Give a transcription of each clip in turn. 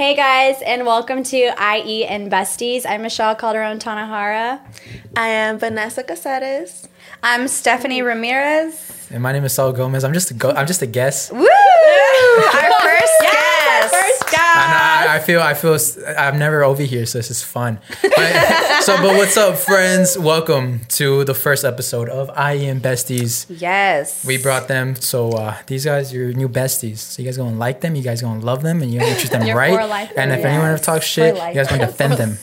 Hey guys, and welcome to IE and Besties. I'm Michelle Calderon Tanahara. I am Vanessa Cazarez. I'm Stephanie Ramirez. And my name is Saul Gomez. I'm just a go- I'm just a guest. Woo! Our first guest. First And guest. I, I feel I feel I'm never over here, so this is fun. But- so, but what's up, friends? Welcome to the first episode of I Am Besties. Yes. We brought them, so uh, these guys are your new besties. So you guys gonna like them, you guys gonna love them, and you're gonna treat them right. and if yes. anyone ever talks shit, you guys gonna defend them.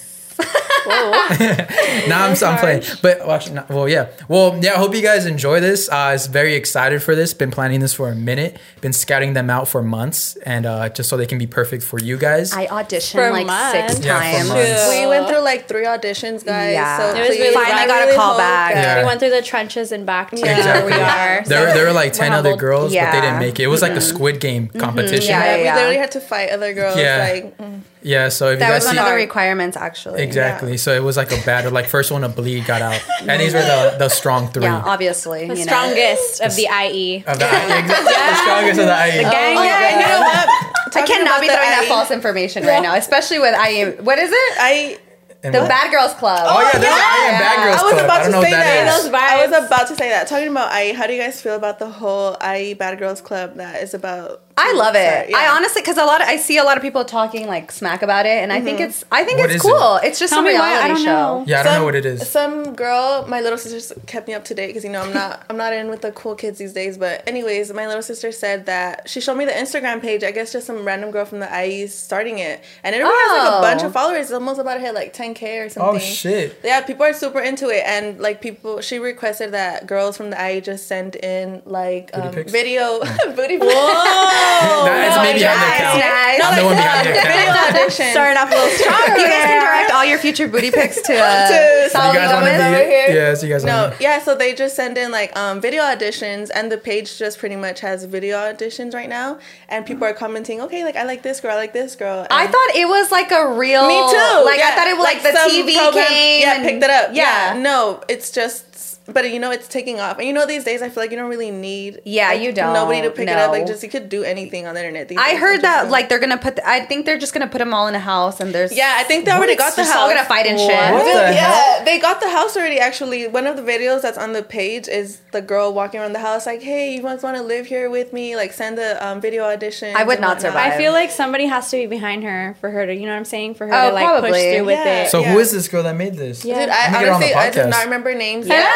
Nah, I'm, I'm playing. But well, not, well, yeah. Well, yeah. I hope you guys enjoy this. Uh, I was very excited for this. Been planning this for a minute. Been scouting them out for months, and uh, just so they can be perfect for you guys. I auditioned For like months. six Yeah, times. months. We went through like three auditions, guys. Yeah. So It was please, really I Finally got a call back. Yeah. We went through the trenches and back to Exactly. where we are. There, were- there were like we're ten other humbled. girls, but they didn't make it. It was like a Squid Game competition. Yeah, Yeah, yeah, we literally had to fight other girls. Yeah. Like, mm. Yeah, So if That you was guys one see, of the requirements, actually. exactly. So it was like a battle. Like first one to bleed got out, and these were the the strong three. Yeah, obviously. The you know. strongest of the. IE. Of the, exactly, the strongest of the IE. gang, Oh, gang. you know what? I cannot be the throwing that IE false information right now, especially with I am. What is it? I And The what? Bad Girls Club. Oh yeah, there's an IE and Bad Girls Club. I was about I to say what that that. is. Those I was about to say that. Talking about IE, how do you guys feel about the whole IE Bad Girls Club that is about? I love it. Yeah. I honestly, because a lot of I see a lot of people talking like smack about it, and I think it's I think What it's cool. it? It's just Tell a me why, reality I don't show. know. Yeah, I don't know what it is. Some girl, my little sister kept me up to date because you know I'm not I'm not in with the cool kids these days. But anyways, my little sister said that she showed me the Instagram page. I guess just some random girl from the IE starting it, and it already has like Oh. a bunch of followers. It's almost about to hit like 10k or something. Oh shit. Yeah, people are super into it, and like people, she requested that girls from the IE just send in like Booty um, pics? video booty. That is me behind the nice, account. nice. I'm the one behind the Video account. Starting off a little strong. You guys can direct all your future booty pics to, uh, To Saul You guys want to Gomez. over here? be? Yeah, so you guys No, want yeah, so they just send in like um, video auditions, and the page just pretty much has video auditions right now, and people are commenting, okay, like I like this girl, I like this girl. I thought it was like a real. me too. Like yeah. I thought it was like, the some TV program- came. Yeah, and- picked it up. Yeah. Yeah. no, it's just. But you know it's taking off, and you know these days I feel like you don't really need. Yeah, like, you don't, Nobody to pick it up. Like just you could do anything on the internet. these I days, heard that good. like they're gonna put. The, I think they're just gonna put them all in a house, and there's Yeah, I think they already got the just house. all gonna fight and shit. What the yeah, hell? they got the house already. Actually, one of the videos that's on the page is the girl walking around the house, like, "Hey, you guys want to live here with me? Like, send the um, video audition." I would not survive. I feel like somebody has to be behind her for her to, you know what I'm saying? For her Oh, to like push probably. through with it. So Yeah. who is this girl that made this? Yeah. Dude, I'm I gonna get her on the honestly I do not remember names. Yeah,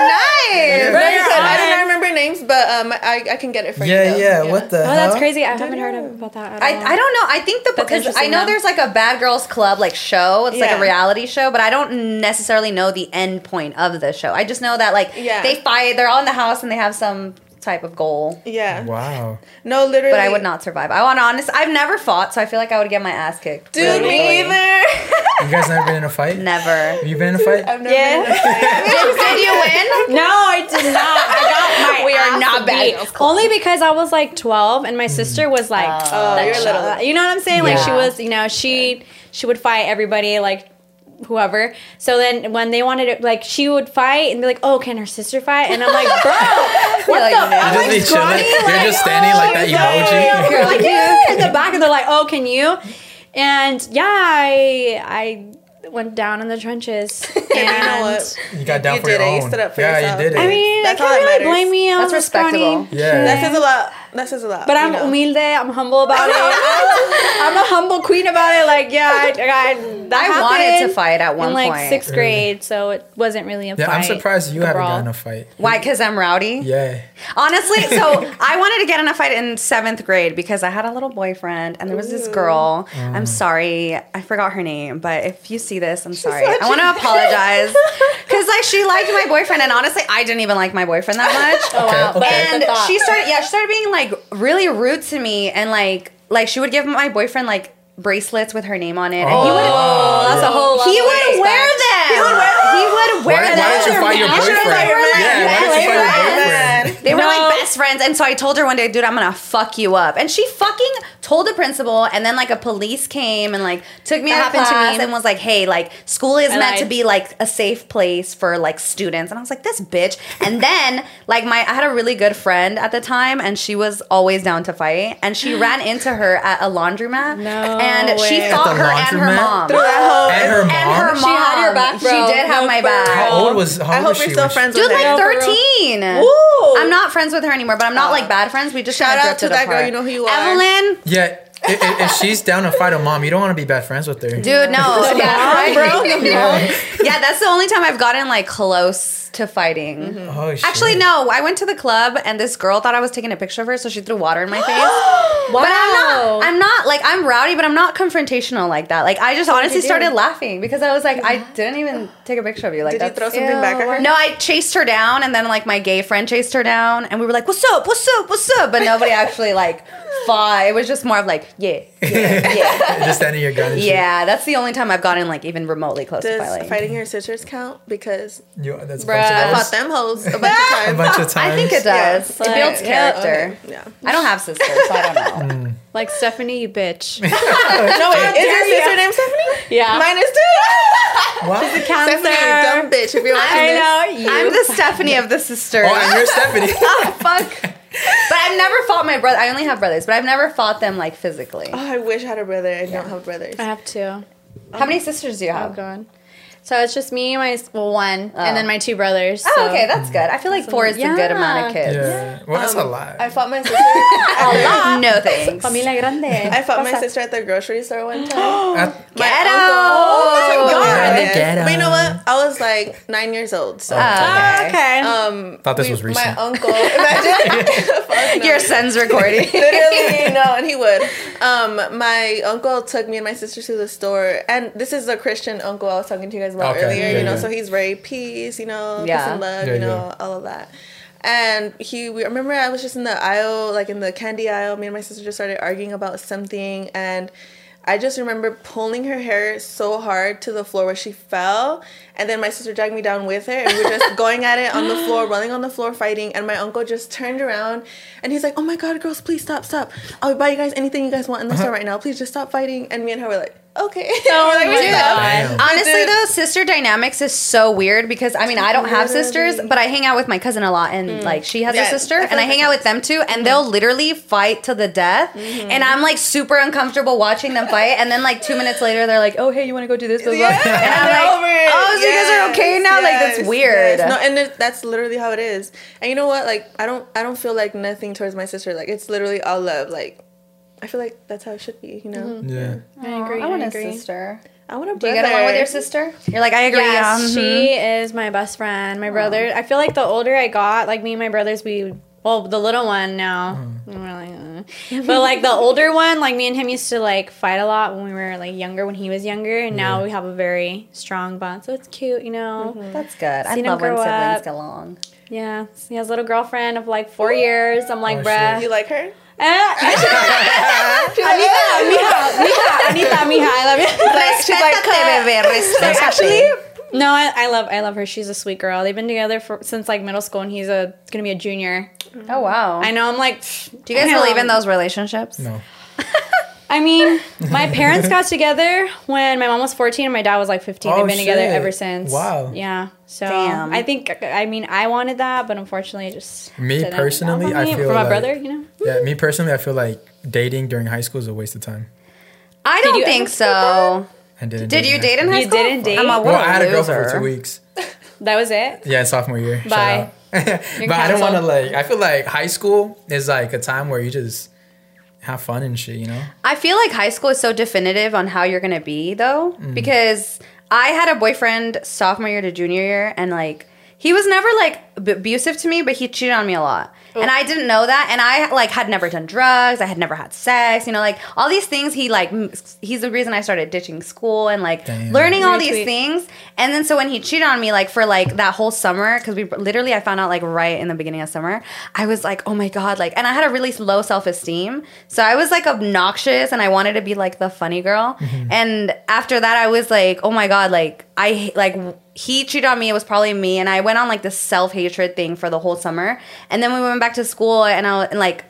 nice. Like I said, I do not remember names, but um, I, I can get it for Yeah, you. though. yeah. What the Oh, hell? that's crazy. I haven't heard about that. At I, all. I don't know. I think the That's because I know though. there's like a Bad Girls Club like show. It's like a reality show, but I don't necessarily know the end point of the show. I just know that like Yeah. they fight. They're all in the house and they have some type of goal. Yeah. Wow. No, literally. But I would not survive. I want to honest. I've never fought, so I feel like I would get my ass kicked. Dude, really me either. You guys never been in a fight? Never. Have you been in a fight? I've never Yeah. been in a fight. did, did you win? No, I did not. I got my We are not bad beat. girls club. Only because I was like 12 and my sister was like, Oh, like, you're sh- little. You know what I'm saying? Like she was, you know, she she would fight everybody like whoever. So then when they wanted it, like she would fight and be like, "Oh, can her sister fight?" And I'm like, "Bro, what like, the?" you know. I'm You like just be chilling. scrawny, You're just standing like that oh, emoji. You're like, yeah, in the back, and they're like, "Oh, can you?" And yeah, I I went down in the trenches. And you know what? You got down You for did your it. You stood up for yeah, yourself. you did it. I mean, That's I can't really matters. blame me. I That's was scrawny. respectable. Yeah. That says a lot. That says a lot. But I'm know. humilde. I'm humble about it. I'm a humble queen about it. Like, yeah, I, I, that I wanted to fight at one in like point. sixth grade, so it wasn't really a yeah, fight. I'm surprised you haven't brawl. gotten a fight. Why? Because I'm rowdy. Yeah. Honestly, so I wanted to get in a fight in seventh grade because I had a little boyfriend and there was this girl. Mm. I'm sorry, I forgot her name, but if you see this, I'm sorry. I want to apologize because like she liked my boyfriend and honestly, I didn't even like my boyfriend that much. Oh, wow. Okay, okay. And a she started, yeah, she started being like really rude to me and like like she would give my boyfriend like bracelets with her name on it. And he would Oh, oh that's a whole. he level of would wear them. He would wear, he would wear Why, them. why did you fight your boyfriend? They were yeah, why did you fight your boyfriend? They were No. like best friends, and so I told her one day, dude, I'm gonna fuck you up, and she fucking told the principal, and then like a police came and like took me That out of happened to class me. and was like, "Hey, like school is I meant to be like a safe place for like students." And I was like, "This bitch." And then like my I had a really good friend at the time, and she was always down to fight, and she ran into her at a laundromat, No and she way. fought her and her mom. Through that whole. And her mom. And her mom. She had your back, bro. She did have my for back. How old was? How I hope was you're still friends Dude, with like her. for real. 13. Woo! I'm not friends with her anymore, but I'm not like bad friends. We just Shout out to drifted that girl. You know who you are. Evelyn. Yeah, i- i- if she's down to fight a mom, you don't want to be bad friends with her. Dude, no. yeah, bro. yeah, that's the only time I've gotten like close to fighting. Mm-hmm. Oh, shit. Actually, no. I went to the club and this girl thought I was taking a picture of her, so she threw water in my face. wow. But I'm not. I'm not like I'm rowdy, but I'm not confrontational like that. Like I just honestly started laughing because I was like, I didn't even take a picture of you. Like Did you throw something back at her? No, I chased her down, and then like my gay friend chased her down, and we were like, "What's up? What's up? What's up?" But nobody actually like fought. It was just more of like, "Yeah, yeah, yeah." just standing your gun. And shit. yeah, that's the only time I've gotten like even remotely close to Does fighting. fighting your sisters count? Because You, that's a Bruh. bunch I of fought them hoes a bunch of times. A bunch of times. I think it does. Yeah. It builds Yeah. character. Okay, Yeah. I don't have sisters, so I don't know. Mm. Like Stephanie, you bitch. No, wait, is your sister you. named Stephanie? Yeah. Mine is too. Wow. Cancer. Stephanie, dumb bitch. If you're watching I this. know you. I'm the Stephanie of the sisters. Oh, and you're Stephanie. oh, fuck. But I've never fought my brother. I only have brothers, but I've never fought them like physically. Oh, I wish I had a brother. I don't have brothers. I have two. How many sisters do you Oh have? god. So it's just me, my well, one, Oh. and then my two brothers. Oh, okay, that's good. I feel like four is a good amount of kids. yeah. Well, that's a Um, lot. I fought my sister. at the- No thanks. Familia grande. I fought my sister at the grocery store one time. At- My Ghetto. uncle- Oh, Yeah, ghetto. But you know what? I was like nine years old, so. Oh, okay. Okay. Um, Thought this we- was recent. My uncle, imagine, Fuck no. Your son's recording. literally no, and he would. Um, my uncle took me and my sister to the store, and this is the Christian uncle I was talking to you guys about Okay, earlier. yeah, you know, yeah. so he's very peace, you know, peace and love, Yeah, you know, yeah. all of that. And he, we I remember I was just in the aisle, like in the candy aisle. Me and my sister just started arguing about something, and I just remember pulling her hair so hard to the floor where she fell, and then my sister dragged me down with her, and we were just going at it on the floor, rolling on the floor, fighting. And my uncle just turned around, and he's like, "Oh my god, girls, please stop, stop! I'll buy you guys anything you guys want in the store uh-huh. right now. Please just stop fighting." And me and her were like, "Okay." Oh like, my "We stopped." Damn. Honestly, Dude. though, sister dynamics is so weird because I mean, I don't have sisters, but I hang out with my cousin a lot, and mm. like she has Yeah, a sister, I feel and I hang out with them too, and they'll mm. literally fight to the death, mm-hmm. and I'm like super uncomfortable watching them fight, and then like two minutes later, they're like, "Oh, hey, you want to go do this?" Blah, blah. Yeah, And I'm like, over it. "Oh, so you guys are okay now?" Like that's weird. yes. No, and it, that's literally how it is. And you know what? Like, I don't, I don't feel like nothing towards my sister. Like, it's literally all love. Like, I feel like that's how it should be. You know. yeah. I agree. I want a agree. sister. I want to. Do you get along with your sister? You're like, I agree. Yes, um, she is my best friend. My brother. I feel like the older I got, like me and my brothers, we well, the little one now. we're like, uh. but like the older one, like me and him used to like fight a lot when we were like younger, when he was younger, and now Yeah. we have a very strong bond. So it's cute, you know. That's good. I Seen him love when siblings up. get along. Yeah, so he has a little girlfriend of like four years. I'm like, Oh, bruh. You like her? Eh, Anita, mija, mija, Anita, mija, I love you. She's like, Respétate, bebé, respétate. Actually, no, I, I love I love her. She's a sweet girl. They've been together for since like middle school, and he's a gonna be a junior. Oh wow. I know. I'm like, Do you guys believe in those relationships? No. I mean, my parents got together when my mom was 14 and my dad was like 15. Oh, They've been together ever since. Wow. Yeah. So Damn. I think I mean I wanted that, but unfortunately, it just Me didn't. personally, for I feel for my like- brother, you know. Yeah, me personally, I feel like dating during high school is a waste of time. I don't think ever so. I didn't. Did date you in date in high high You school? didn't date? I'm a, school? what Well, I had a girl loser. for two weeks. That was it. Yeah, sophomore year. Shout Bye. out. but I don't want to like. I feel like high school is like a time where you just have fun and shit. You know. I feel like high school is so definitive on how you're gonna be though, mm. because I had a boyfriend sophomore year to junior year, and like he was never like ab- abusive to me, but he cheated on me a lot. And I didn't know that, and I like had never done drugs. I had never had sex. You know, like all these things. He like he's the reason I started ditching school and like Damn. learning all these Retweet. things. And then so when he cheated on me, like for like that whole summer, because we literally I found out like right in the beginning of summer, I was like, oh my god, like, and I had a really low self esteem, so I was like obnoxious, and I wanted to be like the funny girl. Mm-hmm. And after that, I was like, oh my god, like I like he cheated on me. It was probably me, and I went on like this self hatred thing for the whole summer. And then we went back to school, and I was and like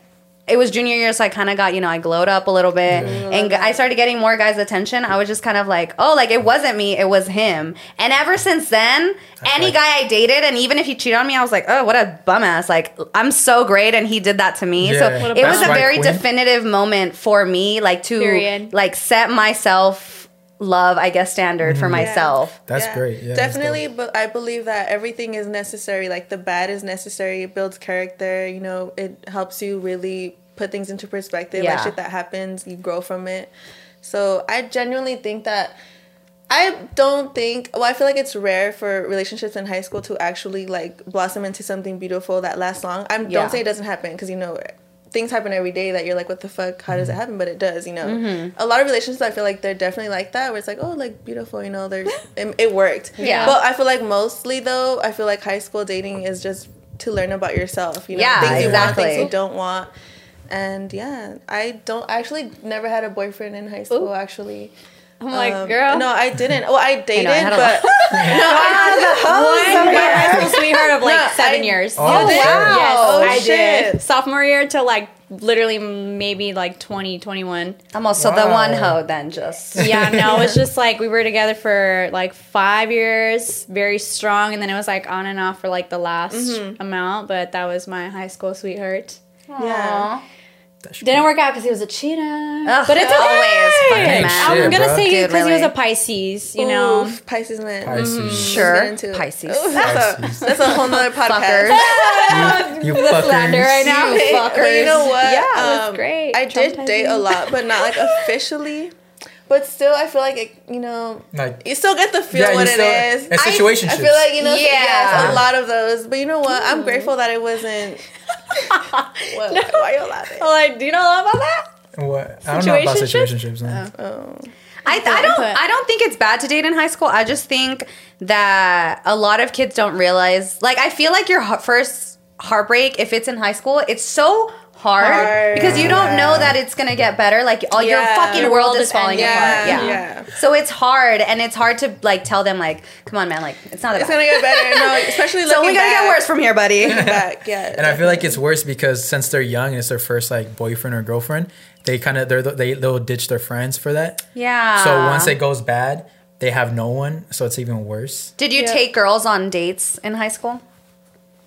it was junior year, so I kind of got, you know, I glowed up a little bit and I started getting more guys' attention. I was just kind of like, oh, like it wasn't me, it was him. And ever since then, any like- guy I dated, and even if he cheated on me, I was like, oh, what a bum ass. Like, I'm so great, and he did that to me. Yeah. So it was a That's very right, Queen. definitive moment for me, like to Period. like set myself love, I guess, standard for Mm-hmm. myself. That's Yeah, great. Yeah, definitely. dope. But I believe that everything is necessary. Like the bad is necessary. It builds character. You know, it helps you really put things into perspective. Yeah. Like shit that happens, you grow from it. So I genuinely think that. I don't think. Well, I feel like it's rare for relationships in high school to actually like blossom into something beautiful that lasts long. I Yeah. don't say it doesn't happen because you know things happen every day that you're like, what the fuck? How does it happen? But it does. You know, Mm-hmm. a lot of relationships I feel like they're definitely like that, where it's like, oh, like beautiful. You know, they're it, it worked. Yeah. But I feel like mostly though, I feel like high school dating is just to learn about yourself. You know, Yeah, things you want, things you don't want. And yeah, I don't I actually never had a boyfriend in high school. Actually, I'm like, Um, girl. No, I didn't. Well, I dated, I had a but no, I, One high school sweetheart of like No, seven I- years. Oh, You did? shit. Yes, Oh, I shit. did. Sophomore year to like literally maybe like 20, 21. I'm also the one hoe then just. Yeah, no, it was just like we were together for like five years, very strong, and then it was like on and off for like the last Mm-hmm. amount. But that was my high school sweetheart. yeah. That Didn't work out because he was a cheater. Ugh, but it's okay. always fucking mad. I'm gonna bro. say Dude, because he was a Pisces, you know. Oof, Pisces man. Pisces. Mhm. Sure, into. Pisces. Ooh, that's, Pisces. A, that's a whole nother podcast. Fuckers. You The slander right now. You Hey, but you know what? Yeah, it was Um, great. I did date a lot, but not like officially. But still, I feel like it, you know, Like, you still get the feel Yeah, you what still- it is. it's I- I, feel like you know, Yeah. yes, a lot of those. But you know what? I'm grateful that it wasn't. What, why, are you laughing? I'm like, do you know about that? what? I don't know about Situationships? situationships. no. Oh. I, I don't. I don't think it's bad to date in high school. I just think that a lot of kids don't realize. Like I feel like your heart- first heartbreak, if it's in high school, it's so hard, Hard. because you don't know that it's gonna get better. Like all your fucking Your world, world is is falling ending. apart. Yeah, Yeah. yeah. So it's hard, and it's hard to like tell them like, come on, man, like it's not that It's bad. gonna get better. No, especially It's looking only gonna back. get worse from here, buddy. Back, yeah. And I feel like it's worse because since they're young and it's their first like boyfriend or girlfriend, they kind of they're they they'll ditch their friends for that. yeah. So once it goes bad, they have no one, so it's even worse. did you Yeah. take girls on dates in high school?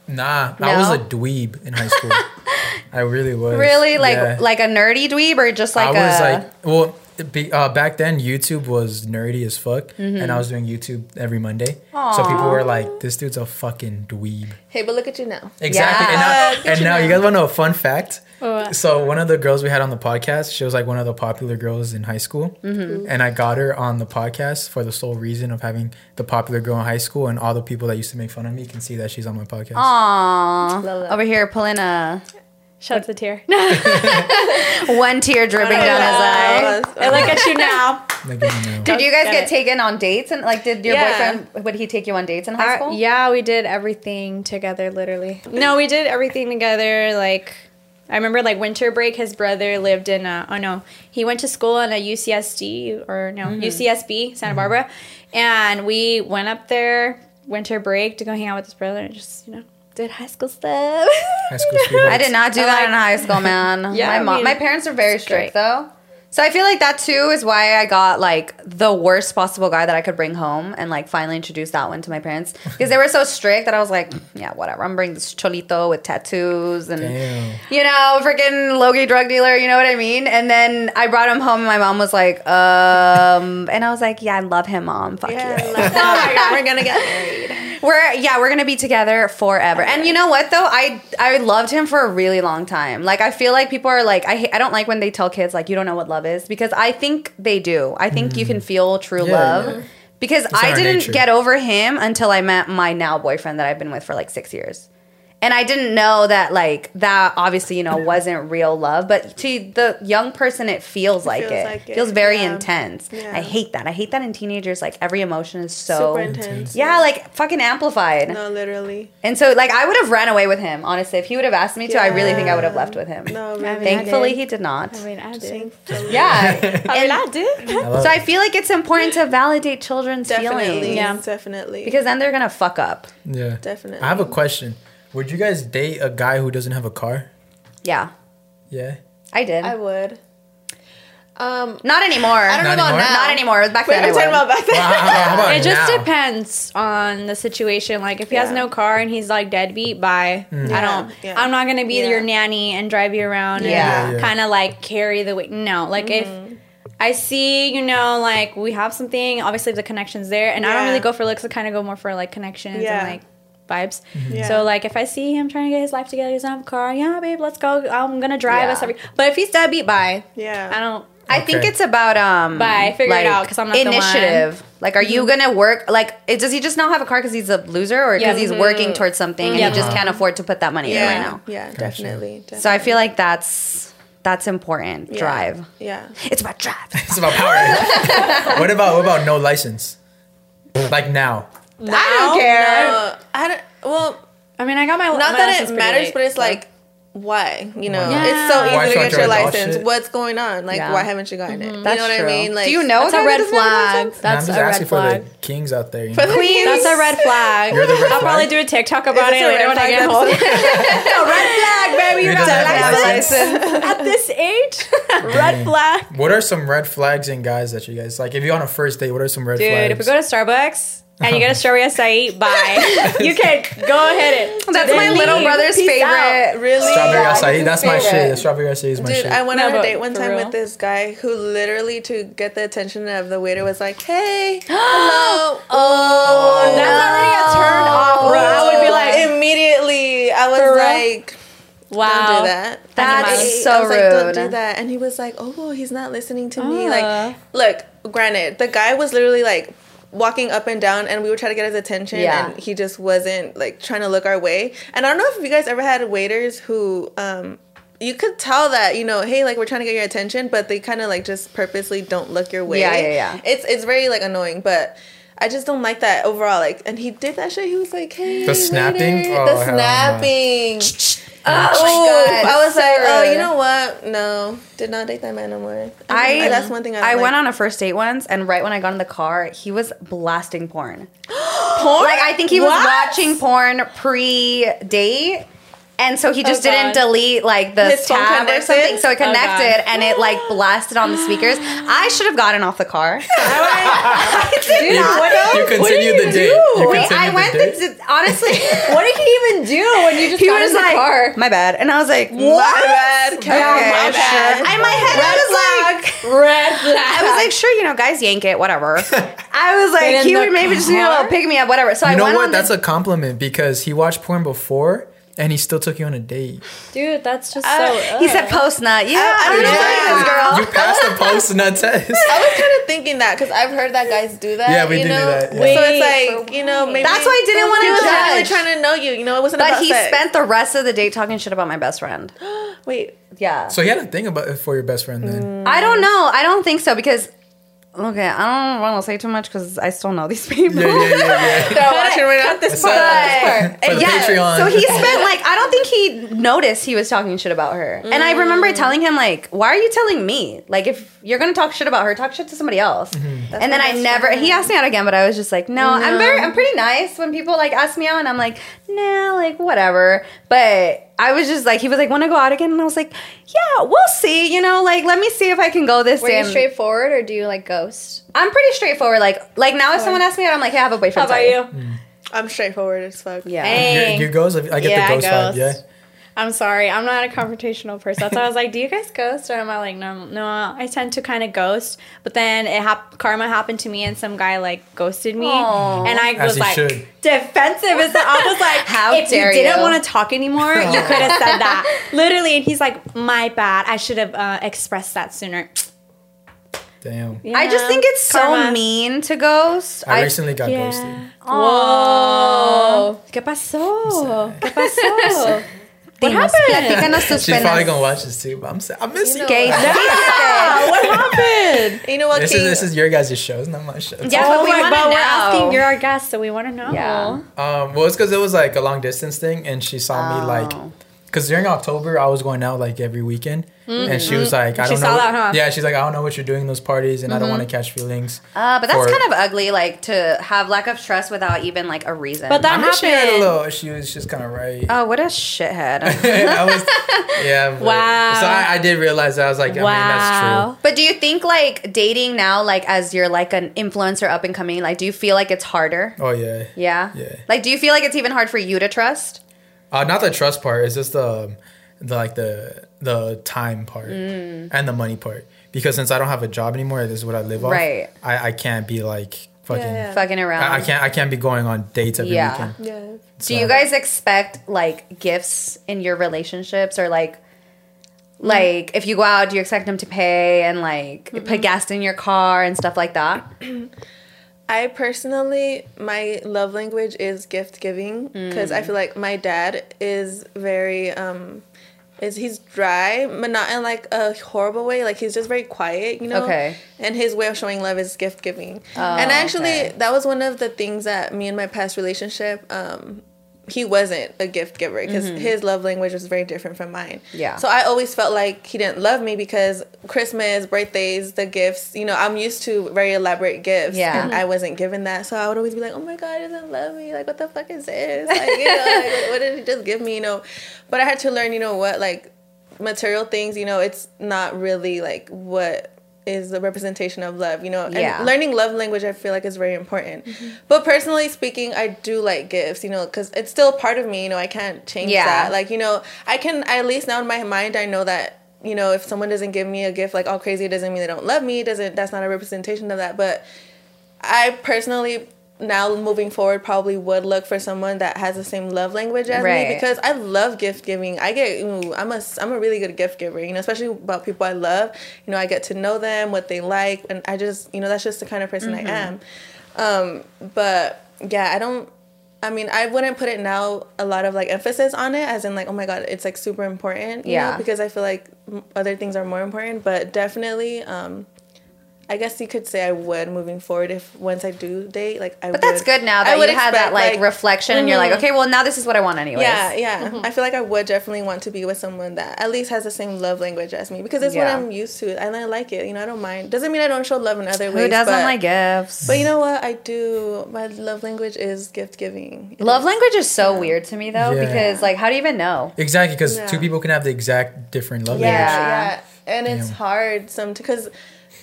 Nah, I was a dweeb in high school. I really was. Really, like Yeah. like a nerdy dweeb, or just like I was a like, well, be, uh, back then YouTube was nerdy as fuck, Mm-hmm. and I was doing YouTube every Monday. So people were like, "This dude's a fucking dweeb." hey, but look at you now. Exactly. Yeah. And now, and now you guys want to know a fun fact? What? So one of the girls we had on the podcast, she was like one of the popular girls in high school, Mm-hmm. and I got her on the podcast for the sole reason of having the popular girl in high school, and all the people that used to make fun of me can see that she's on my podcast. Aww. Over here pulling a Shut up the tear. one tear dripping down his eye. I look at you now. Like, you know. Did you guys Get get taken on dates and like did your Yeah. boyfriend would he take you on dates in high Uh, school? yeah, we did everything together, literally. No, we did everything together. Like, I remember like winter break. His brother lived in. A, oh no, he went to school in a UCSD or no mm-hmm. UCSB Santa mm-hmm. Barbara, and we went up there winter break to go hang out with his brother and just you know did high school stuff. High school sweethearts. I did not do I that like- in high school, man. Yeah, my I mom, mean, my parents are very straight. strict though. So I feel like that too is why I got like the worst possible guy that I could bring home and like finally introduce that one to my parents because they were so strict that I was like, yeah, whatever. I'm bringing this cholito with tattoos and Damn. you know, freaking Logie drug dealer, you know what I mean? And then I brought him home and my mom was like, um, and I was like, yeah, I love him, mom. Fuck Yeah, you. oh my god, we're gonna get married. We're yeah, we're gonna be together forever. And you know what though? I I loved him for a really long time. Like I feel like people are like I I don't like when they tell kids like you don't know what love is because I think they do. I think you can feel true. Yeah, love. yeah. Because in I our didn't nature. get over him until I met my now boyfriend that I've been with for like 6 years. And I didn't know that like that obviously, you know, wasn't real love, but to the young person it feels like feels it. like it, feels very yeah. intense. Yeah. I hate that. I hate that in teenagers like every emotion is so Super intense. yeah, like fucking amplified. No, literally. And so, like, I would have ran away with him, honestly. If he would have asked me to, I really think I would have left with him. No, I mean, Thankfully, did. he did not. I mean, I did. Thankfully. Yeah. I mean, I did. I love so I feel like it's important to validate children's Definitely. feelings. Yeah. Definitely. Because then they're going to fuck up. yeah. Definitely. I have a question. Would you guys date a guy who doesn't have a car? Yeah. Yeah. I did. I would. Um, Not anymore. I don't know Not about anymore? now. Not anymore. Back Wait, then. I I'm talking about back then. Well, how, how about It just now? depends on the situation. Like if he has Yeah. no car and he's like deadbeat, bye. Mm. I don't. yeah. I'm not gonna be Yeah. your nanny and drive you around Yeah. Yeah, and yeah. kind of like carry the weight. No, like if. I see, you know, like we have something. Obviously, the connection's there, and I don't Yeah. really go for looks. I kind of go more for like connections Yeah. and like vibes. Mm-hmm. Yeah. So like, if I see him trying to get his life together, he's doesn't a car. Yeah, babe, let's go. I'm gonna drive Yeah. us every. But if he's deadbeat, bye. Yeah. I don't. I think it's about um. Bye. Figure it out because I'm not the one. initiative. Like, are you mm-hmm. gonna work? Like, it, does he just not have a car because he's a loser, or because Yeah. he's working towards something and mm-hmm. Yeah. he just can't afford to put that money in right now? Yeah, definitely, definitely. So I feel like that's that's important. Yeah. Drive. Yeah. It's about drive. It's about power. what about what about no license? Like now. I don't care. Uh, I don't. Well, I mean, I got my not my that it matters, late, but it's so- like, why? You know, Yeah. it's so Why easy to get your license. What's going on? Like, Yeah. why haven't you gotten it? You That's know what true. I mean? Like, Do you know That's a red that doesn't have a flag. license? That's I'm just a asking red for the kings out there. You For know? the kings. That's a red flag. You're the red I'll flag? probably do a TikTok about it a later red when I flag get home. episode? red flag, baby. You You just got a a license at this age. red flag. What are some red flags in guys that you guys like? If you're on a first date, what are some red flags? Dude, flags? if we go to Starbucks and you get a strawberry acai, bye. you can go ahead and That's my then little brother's Peace favorite. out. Really? strawberry Yeah, acai, his that's my favorite. shit. The strawberry acai is my Dude, shit. I went No, on a date one time real? with this guy who literally to get the attention of the waiter was like, "Hey, hello." Oh, That's already a turn off, bro. I would be like, immediately, I was like, wow. "Don't do that." That's so I was like, Don't do that. And he was like, "Oh, he's not listening to me." Uh. Like, look, granted, the guy was literally like walking up and down and we would try to get his attention Yeah. and he just wasn't like trying to look our way. And I don't know if you guys ever had waiters who um you could tell that, you know, hey, like we're trying to get your attention, but they kind of like just purposely don't look your way. Yeah, yeah, yeah. It's it's very like annoying, but I just don't like that overall. Like, and he did that shit. He was like, "Hey, The snapping? Oh, the snapping." Oh my Oh, God, I was so like, oh, you know what? No, did not date that man no more. I that's one thing I. I like. went on a first date once, and right when I got in the car, he was blasting porn. porn. Like I think he was What? watching porn pre-date. And so he just Oh, didn't delete like the His phone tab or something. So it Oh, connected and it like blasted on the speakers. I should have gotten off the car. I did you, not. you continued the date. You Wait, continued I went the date. to, honestly. What did he even do when you just he got was in the like, car? my bad. And I was like, My what? bad. Okay, Kevin, my sure. bad. In my head, I was like, Red flag. I was like, sure, you know, guys yank it, whatever. I was like, he would maybe just, you know, car? pick me up, whatever. So I went, You know went what? on That's the, a compliment because he watched porn before and he still took you on a date. dude, that's just Uh, so. he said post nut. Yeah, I I don't know yeah. what it is, girl. You passed the post nut test. I was kind of thinking that because I've heard that guys do that. Yeah, we you do do know? that, yeah. So it's like you know maybe That's why I didn't wanna He was really trying to know you. You know, it wasn't But about he sex. spent the rest of the date talking shit about my best friend. Wait, Yeah. so he had a thing about it for your best friend then. I don't know. I don't think so because, okay, I don't want to say too much because I still know these people. Yeah, yeah, yeah, yeah. they're watching right now. this part. But For the Patreon. so he spent like I don't think he noticed he was talking shit about her, and I remember telling him like, "Why are you telling me? Like, if you're gonna talk shit about her, talk shit to somebody else." Mm-hmm. And then I never. friend. He asked me out again, but I was just like, "No, I'm very, I'm pretty nice when people like ask me out, and I'm like, nah, like whatever." But I was just like, he was like, "Want to go out again?" And I was like, "Yeah, we'll see. You know, like let me see if I can go this Were day." you straightforward or do you like ghost? I'm pretty straightforward. Like, like now if someone asks me out, I'm like, "Hey, I have a boyfriend. How boyfriend." about sorry." you? Mm. I'm straightforward as fuck. Yeah. Hey. You, you ghost? I get Yeah, the ghost vibe. ghost. Yeah. I'm sorry, I'm not a confrontational person. That's why I was like, "Do you guys ghost?" Or am I like, "No, no." I tend to kind of ghost, but then it hap- karma happened to me, and some guy like ghosted me, Aw. and I As was like should. defensive. As I was like, How if dare you didn't want to talk anymore, you could have said that literally." And he's like, "My bad. I should have uh, expressed that sooner." Damn. I just think it's so mean to ghost. I recently got Yeah. ghosted. Whoa. ¿Qué pasó? ¿Qué pasó? What Dinos, happened? platícanos tus She's probably penas. gonna watch this too, but I'm saying I miss you. know Gay. what? Yeah, what happened? You know what, This King? is this is your guys' show, it's not my show. Yeah, oh but we my wanna god, we're know. asking. You're our guest, so we want to know. Yeah. Um, well, it's because it was like a long distance thing, and she saw me like, Oh. because during October I was going out like every weekend, and she was like, I She don't know. saw what- that, huh? Yeah, she's like, I don't know what you're doing in those parties, and I don't want to catch feelings. Uh, but that's for- kind of ugly, like to have lack of trust without even like a reason. But that I mean, she had a happened. little. She was just kind of right. oh, what a shithead. I was, yeah. but- Wow. So I, I did realize that. I was like, I mean, that's wow. true. but do you think like dating now, like as you're like an influencer up and coming, like do you feel like it's harder? Oh yeah. Yeah. Yeah. Like, do you feel like it's even hard for you to trust? Uh, not the trust part. It's just the, the like the the time part Mm. and the money part. Because since I don't have a job anymore, this is what I live off. Right. I, I can't be like fucking. Yeah. Fucking around. I, I can't. I can't be going on dates every Yeah. weekend. Yeah. Do you guys expect like gifts in your relationships or like Mm. like if you go out, do you expect them to pay and like put gas in your car and stuff like that? I personally, my love language is gift giving because Mm. I feel like my dad is very, um, is he's dry, but not in like a horrible way. Like he's just very quiet, you know. Okay. And his way of showing love is gift giving. Oh, and actually, okay. that was one of the things that me and my past relationship, um, he wasn't a gift giver because his love language was very different from mine. Mm-hmm. Yeah. So I always felt like he didn't love me because Christmas, birthdays, the gifts, you know, I'm used to very elaborate gifts. Yeah. And I wasn't given that. So I would always be like, oh my God, he doesn't love me. Like, what the fuck is this? Like, you know, like, what, what did he just give me? You know, but I had to learn, you know what, like material things, you know, it's not really like what is the representation of love, you know, and Yeah. learning love language I feel like is very important. Mm-hmm. But personally speaking, I do like gifts, you know, because it's still part of me, you know, I can't change Yeah. that. Like, you know, I can at least now in my mind I know that you know if someone doesn't give me a gift like all crazy it doesn't mean they don't love me. It doesn't that's not a representation of that. But I personally now moving forward probably would look for someone that has the same love language as Right. me because I love gift giving. I get ooh, I'm a I'm a really good gift giver, you know, especially about people I love. You know, I get to know them, what they like, and I just, you know, that's just the kind of person I am. Um, but yeah, I don't I mean, I wouldn't put it now a lot of like emphasis on it, as in like, oh my god, it's like super important, you Yeah. know, because I feel like other things are more important. But definitely, um, I guess you could say I would moving forward if once I do date, like I. But that's good now that you had that like, reflection and you're like, mm-hmm. okay, well now this is what I want anyways. Yeah, yeah. Mm-hmm. I feel like I would definitely want to be with someone that at least has the same love language as me because it's Yeah. what I'm used to. And I like it. You know, I don't mind. Doesn't mean I don't show love in other ways. Who doesn't but, like gifts? But you know what? I do. My love language is gift giving. Love is. language is so weird to me though Yeah. because like how do you even know? Exactly, because Yeah. two people can have the exact different love Yeah, language. yeah, and it's hard some because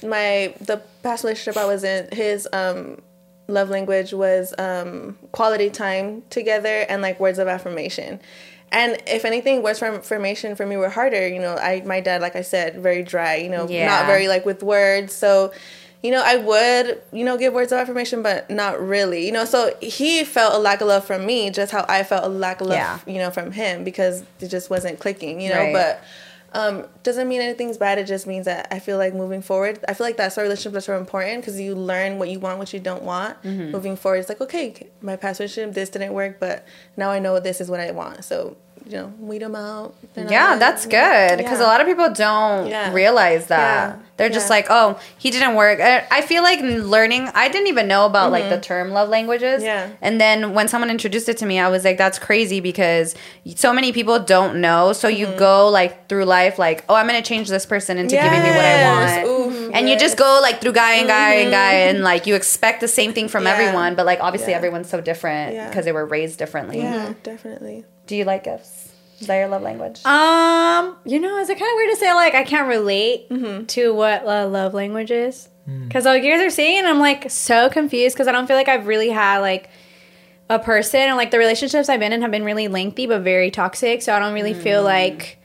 my the past relationship I was in, his um love language was um quality time together and like words of affirmation. And if anything, words of affirmation for me were harder. You know, I my dad, like I said, very dry. You know, Yeah. not very like with words. So, you know, I would you know give words of affirmation, but not really. You know, so he felt a lack of love from me, just how I felt a lack of love, Yeah. you know, from him because it just wasn't clicking. You know, Right. but um, doesn't mean anything's bad. It just means that I feel like moving forward, I feel like that's our relationship that's so important because you learn what you want, what you don't want. Mm-hmm. Moving forward, it's like okay, my past relationship, this didn't work, but now I know this is what I want. So you know, weed them out. Yeah, that's good because a lot of people don't Yeah. realize that. Yeah. They're just Yeah. like, "Oh, he didn't work." I I feel like learning. I didn't even know about like the term love languages. Mm-hmm. Yeah. And then when someone introduced it to me, I was like, "That's crazy," because so many people don't know. So you Mm-hmm. go like through life, like, "Oh, I'm gonna change this person into giving me what I want." Oof, and you just go like through guy and guy and guy, and like you expect the same thing from Yeah. everyone, but like obviously Yeah. everyone's so different because they were raised differently. Yeah, definitely. Do you like gifts? Is that your love language? Um, you know, is it kind of weird to say like I can't relate Mm-hmm. to what uh, love language is? Because like you guys are saying, I'm like so confused because I don't feel like I've really had like a person and like the relationships I've been in have been really lengthy but very toxic. So I don't really feel Mm. like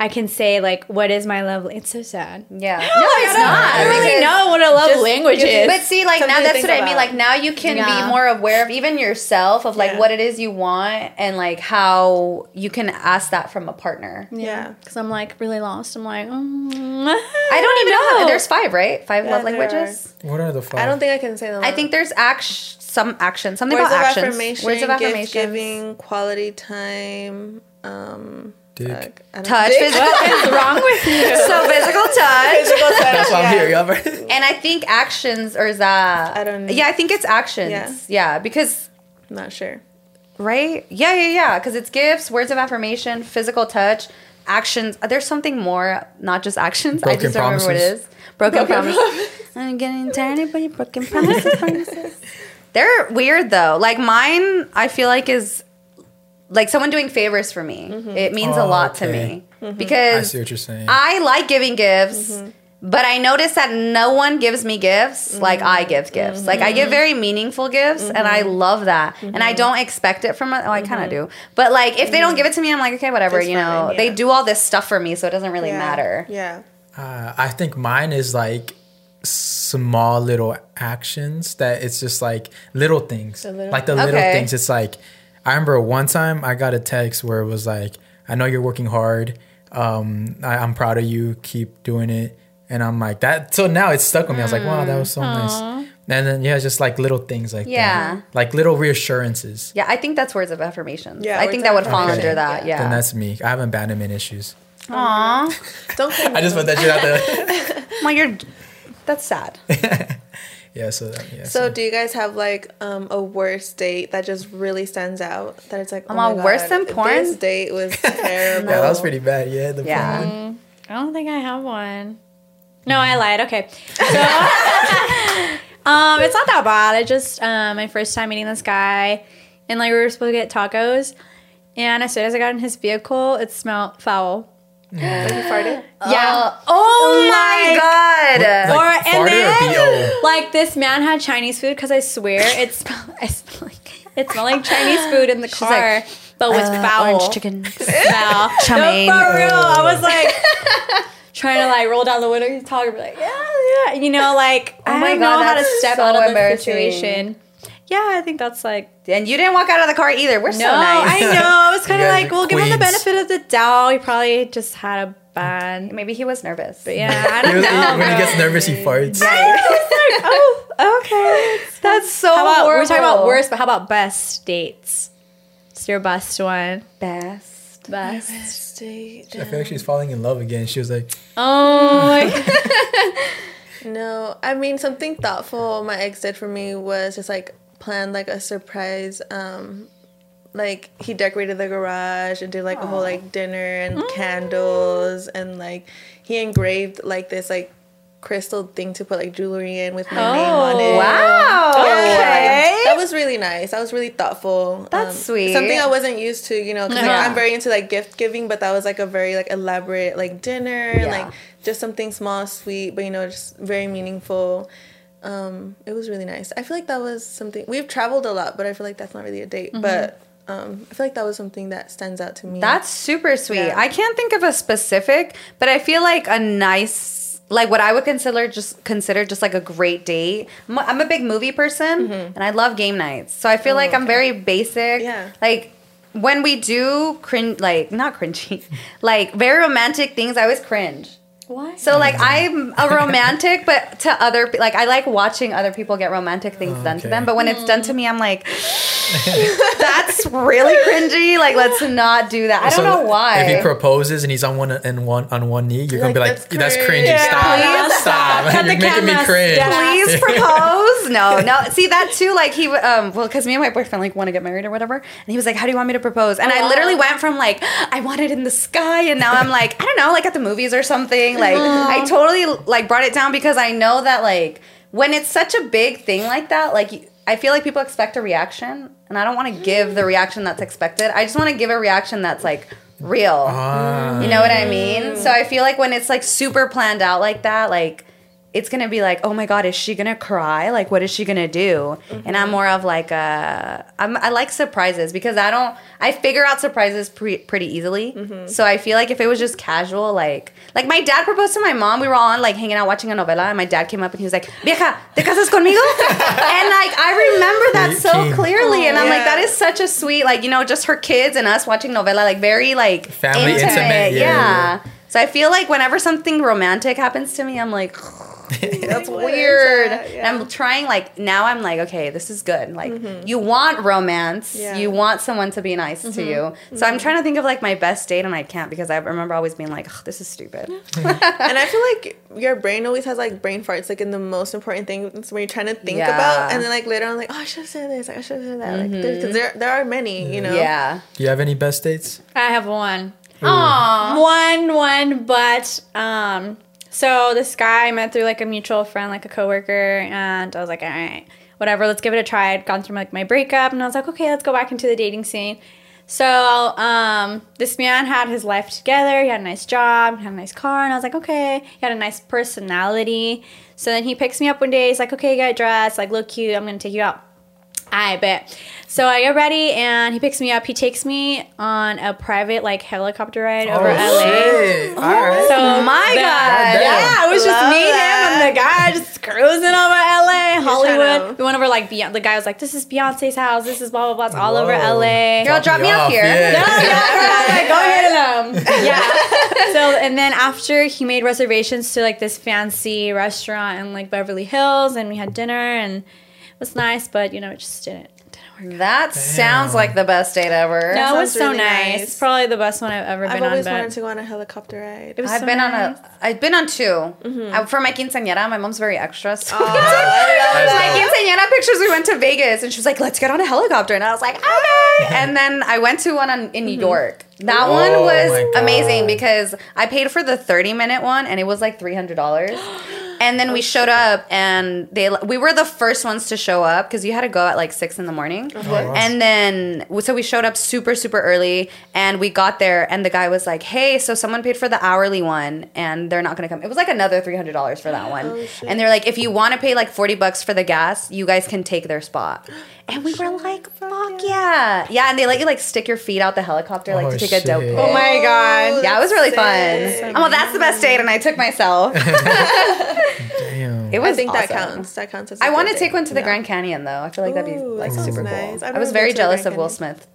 I can say like what is my love. It's so sad. Yeah. No, Like, it's don't. I don't really because- know what a love just language give- is. But see, like Something now that's think what I mean. Like now you can Yeah. be more aware of even yourself of like Yeah. what it is you want and like how you can ask that from a partner. Yeah. because I'm like really lost. I'm like, mm, I don't even know. There's five, right? Five Yeah, love there languages. What are the five? I don't think I can say them. I think there's action, some action, something words about of actions. affirmation, Words of gift affirmation. giving, quality time. Um, Dick. fuck, Touch, Dick? physical, What's wrong with you? so physical touch, Physical touch, That's why I'm yeah. here, y'all. and I think actions or is that I don't- know. Yeah, I think it's actions. Yeah. yeah because I'm Not sure. right? Yeah, yeah, yeah. Because it's gifts, words of affirmation, physical touch, actions. There's something more, not just actions. I just don't remember what it is. promises. is. Broken, promises. I'm getting tired of your broken promises. promises. They're weird though. Like mine, I feel like is like someone doing favors for me. Mm-hmm. It means a Oh, lot to okay. me mm-hmm. I because see what you're saying. I like giving gifts, mm-hmm. but I notice that no one gives me gifts like I give gifts. Like I give very meaningful gifts, and I love that. And I don't expect it from. Oh, I kind of do, but like if they don't give it to me, I'm like, okay, whatever. It's you know, fine, they do all this stuff for me, so it doesn't really Yeah. matter. Yeah. Uh, I think mine is like small little actions that it's just like little things, little- like the little things. It's like I remember one time I got a text where it was like, "I know you're working hard. Um, I, I'm proud of you. Keep doing it." And I'm like that. So now it's stuck with me. I was like, "Wow, that was so nice." And then yeah, just like little things like Yeah. that, like little reassurances. Yeah, I think that's words of affirmation. Yeah, I think that would fall affirmation. under that. Yeah. Then Yeah. that's me. I have abandonment issues. Aww. Don't say I just put that shit out there. Well, you're. That's sad. yeah. So that, yeah. So, do you guys have like um, a worst date that just really stands out? That it's like, oh my a worse God, than porn? This date was terrible. yeah, that was pretty bad. Yeah. The Yeah. porn. I don't think I have one. No, I lied. Okay. So, um, it's not that bad. I just um, my first time meeting this guy, and like we were supposed to get tacos, and as soon as I got in his vehicle, it smelled foul. Like you farted. Yeah. Oh my god. Like Or- and farted or? Like this man had Chinese food because I swear it smelled. I smell like it smelled like Chinese food in the car, like, but with Uh, foul Orange chicken. smell. Chow No, mein. for real. I was like trying to like roll down the window and talk and be like, yeah, yeah. You know, like Oh I my don't God, know how to step so out of the situation. Yeah, I think that's like And you didn't walk out of the car either. We're no, so nice. I know. It's kind of like are we'll give him the benefit of the doubt. He probably just had a bad. Maybe he was nervous. But yeah, I don't know. when he gets nervous, he farts. oh, okay. That's so How about horrible. we're talking about worst, but how about best dates? It's your best one. Best. Best. Best date. I feel like she's falling in love again. She was like, Oh my No, I mean something thoughtful my ex did for me was just like plan like a surprise. Um, like he decorated the garage and did like a whole like dinner and candles and like he engraved like this like crystal thing to put like jewelry in with my name on it. Wow. Yeah, Okay. that was really nice. That was really thoughtful. Um, That's sweet. Something I wasn't used to, you know, because Yeah. like, I'm very into like gift giving, but that was like a very like elaborate like dinner Yeah. like just something small, sweet, but you know, just very meaningful. Um, it was really nice. I feel like that was something we've traveled a lot, but I feel like that's not really a date. Mm-hmm. But um, I feel like that was something that stands out to me. That's super sweet. Yeah. I can't think of a specific, but I feel like a nice, like what I would consider just consider just like a great date. I'm a, I'm a big movie person, and I love game nights. So I feel like I'm very basic. Yeah. Like when we do cringe, like not cringy, like very romantic things, I always cringe. What? So like I'm a romantic, but to other pe- like I like watching other people get romantic things done to them. But when it's done to me, I'm like, that's really cringy. Like let's not do that. I don't know why. If he proposes and he's on one and one on one knee, you're gonna be Like, like, that's "That's cringe." cringy. Yeah. Stop, Please stop. Cut You're the making me cameras cringe." down. Please propose. No, no. See that too. Like he, um, well, because me and my boyfriend like want to get married or whatever, and he was like, "How do you want me to propose?" And I literally went from like, "I want it in the sky," and now I'm like, I don't know, like at the movies or something. Like I totally like brought it down because I know that like when it's such a big thing like that, like I feel like people expect a reaction, and I don't want to give the reaction that's expected. I just want to give a reaction that's like real. Ah. You know what I mean? So I feel like when it's like super planned out like that, like it's gonna be like, oh my god, is she gonna cry? Like, what is she gonna do? And I'm more of like a, I'm, I like surprises because I don't, I figure out surprises pre- pretty easily. Mm-hmm. So I feel like if it was just casual, like, like my dad proposed to my mom, we were all on like hanging out watching a novela, and my dad came up and he was like, "Vieja, te casas conmigo?" and like I remember that so King. clearly, and I'm like, that is such a sweet, like you know, just her kids and us watching novela, like very like Family intimate, yeah, yeah. So I feel like whenever something romantic happens to me, I'm like, that's What is weird. that? And I'm trying like now I'm like, okay, this is good. Like mm-hmm. you want romance. Yeah. You want someone to be nice to mm-hmm. you. So I'm mm-hmm. trying to think of like my best date and I can't because I remember always being like, "Ugh, this is stupid. and I feel like your brain always has like brain farts, like in the most important things when you're trying to think Yeah. about, and then like later on, like, oh, I should have said this, like, I should have said that, like, because there, there are many, you know. Yeah. Do you have any best dates? I have one. one one but um so this guy i met through like a mutual friend like a coworker and i was like all right whatever let's give it a try. I'd gone through like my breakup and i was like okay let's go back into the dating scene. So um this man had his life together he had a nice job had a nice car and i was like okay he had a nice personality. So then he picks me up one day he's like okay get dressed like look cute i'm gonna take you out I bet. So I get ready and he picks me up. He takes me on a private like helicopter ride over LA. shit. All right. So oh my the- God. yeah, it was just me, that. him, and the guy just cruising over LA, Hollywood. We went over like Beyonce. The guy was like, "This is Beyonce's house. This is blah blah blah. It's all over LA." Girl, drop me off here. Yeah. yeah, Go hit them. Yeah. So and then after he made reservations to like this fancy restaurant in like Beverly Hills, and we had dinner and it was nice, but you know it just didn't. didn't work. That sounds like the best date ever. No, it was so really nice. nice. Probably the best one I've ever I've been on. always wanted to go on a helicopter ride. it was I've so been nice. on a. I've been on 2 Uh, for my quinceañera, my mom's very extra. So Oh, I love my that. quinceañera pictures, we went to Vegas, and she was like, "Let's get on a helicopter," and I was like, "Okay." and then I went to one on, in New York. That Oh one was amazing because I paid for the thirty minute one, and it was like three hundred dollars. And then we showed up, and they we were the first ones to show up because you had to go at like six in the morning. wow. And then so we showed up super super early, and we got there, and the guy was like, "Hey, so someone paid for the hourly one, and they're not gonna come." It was like another three hundred dollars for that one, and they're like, "If you want to pay like forty bucks for the gas, you guys can take their spot." And we were like, "Fuck yeah, yeah!" And they let you like stick your feet out the helicopter, like Oh, to take a dope pic. Oh my oh, god. Yeah, it was really Sick. fun. Oh, well, that's the best date, and I took myself. Damn. It was I think that counts. That counts. As a I want to take one to the Yeah. Grand Canyon though. I feel like that'd be like that sounds super nice. cool. I've I was very been to the jealous of Will Canyon. Smith.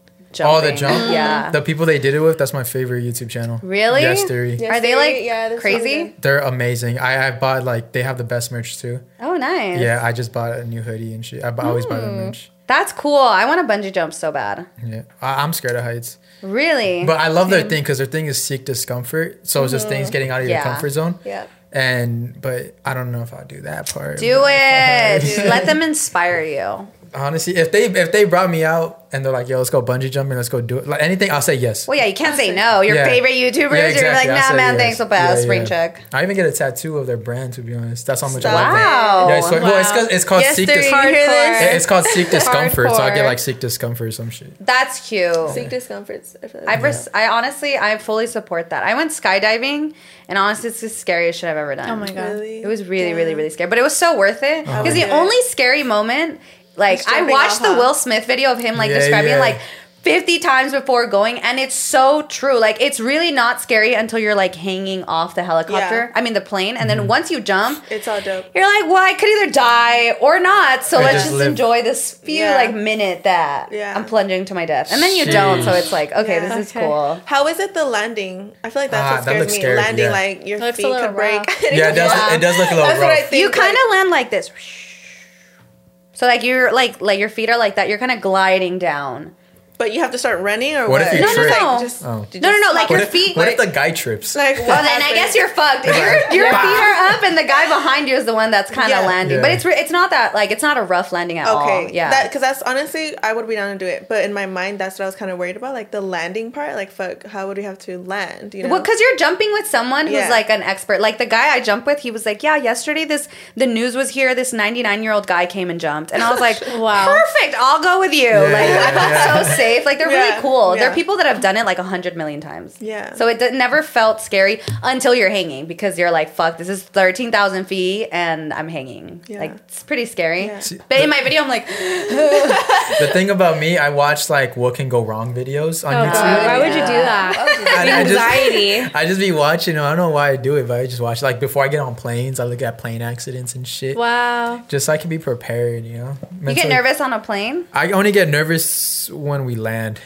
Oh, the jump. Yeah. The people they did it with. That's my favorite YouTube channel. Really? Yes Theory. Yes, Are they they- like yeah, they're so crazy? They're amazing. I, I bought like they have the best merch too. Oh, nice. Yeah, I just bought a new hoodie and shit. I b- always buy the merch. That's cool. I want to bungee jump so bad. Yeah, I, I'm scared of heights, Really? but I love their thing because their thing is seek discomfort. So it's just things mm-hmm. getting out of your comfort zone. Yeah. And but I don't know if I'll do that part. Do it. Let them inspire you. Honestly, if they if they brought me out and they're like, "Yo, let's go bungee jumping, let's go do it," like anything, I'll say yes. Well, yeah, you can't say no. Your Yeah. favorite YouTubers, Yeah, you're exactly. like, I'll nah, say man, yes. thanks, I'll pass. Yeah, Rain yeah. check. I even get a tattoo of their brand to be honest. That's how much Stop I love it. it. Wow. Yeah, it's, well, it's, called- it's called Yes, seek there dis- you hear this? It's called seek discomfort. So I Hardcore. get like seek discomfort or some shit. That's cute. Seek discomforts. I feel like I, res- I honestly, I fully support that. I went skydiving, and honestly, it's the scariest shit I've ever done. Oh my god. Really? It was really, Yeah. really, really scary, but it was so worth it. Uh-huh. Because the would only scary moment, like I watched off, the huh? Will Smith video of him like Yeah, describing yeah. it like 50 times before going, and it's so true. Like it's really not scary until you're like hanging off the helicopter. Yeah. I mean the plane, and Mm-hmm. then once you jump. It's all dope. You're like, well, I could either die or not, so Or let's just just enjoy this few Yeah. like minute that Yeah. I'm plunging to my death, and then you don't, so it's like, okay, Yeah. this is Okay. cool. How is it the landing? I feel like that's Ah, what that scares looks me. scary, landing yeah. like your Looks a feet little could break. Yeah, it does. Yeah. It does look a little That's what I rough. think. you kind like- of land like this. So like you're like like your feet are like that. You're kind of gliding down. But you have to start running or What what? if you No, no, trip? no. Like, just, Oh. you No, no, no, like hop your if, feet- what if the guy trips? Like, what Well, then I guess you're fucked. If your your feet are up and the guy behind you is the one that's kind of Yeah. landing. Yeah. But it's it's not that like it's not a rough landing at all. Okay, Yeah. because that's honestly, I would be down to do it. But in my mind, that's what I was kind of worried about, like the landing part. Like, fuck, how would we have to land? You know? Well, because you're jumping with someone who's Yeah. like an expert. Like the guy I jumped with, he was like, "Yeah, yesterday this the news was here. This 99 year old guy came and jumped," and I was like, Wow. perfect. I'll go with you." like I felt yeah. so safe. Like they're Yeah, really cool. They're people that have done it like a hundred million times. Yeah. So it d- never felt scary until you're hanging because you're like, "Fuck, this is 13,000 feet and I'm hanging." Yeah. Like it's pretty scary. Yeah. See, But in my video, I'm like, The thing about me, I watch like what can go wrong videos on Oh YouTube. god. Why would you do Yeah. that? And I just- Anxiety. I just be watching. I don't know why I do it, but I just watch. Like before I get on planes, I look at plane accidents and shit. Wow. Just so I can be prepared. You know. you get nervous on a plane. I only get nervous when we land.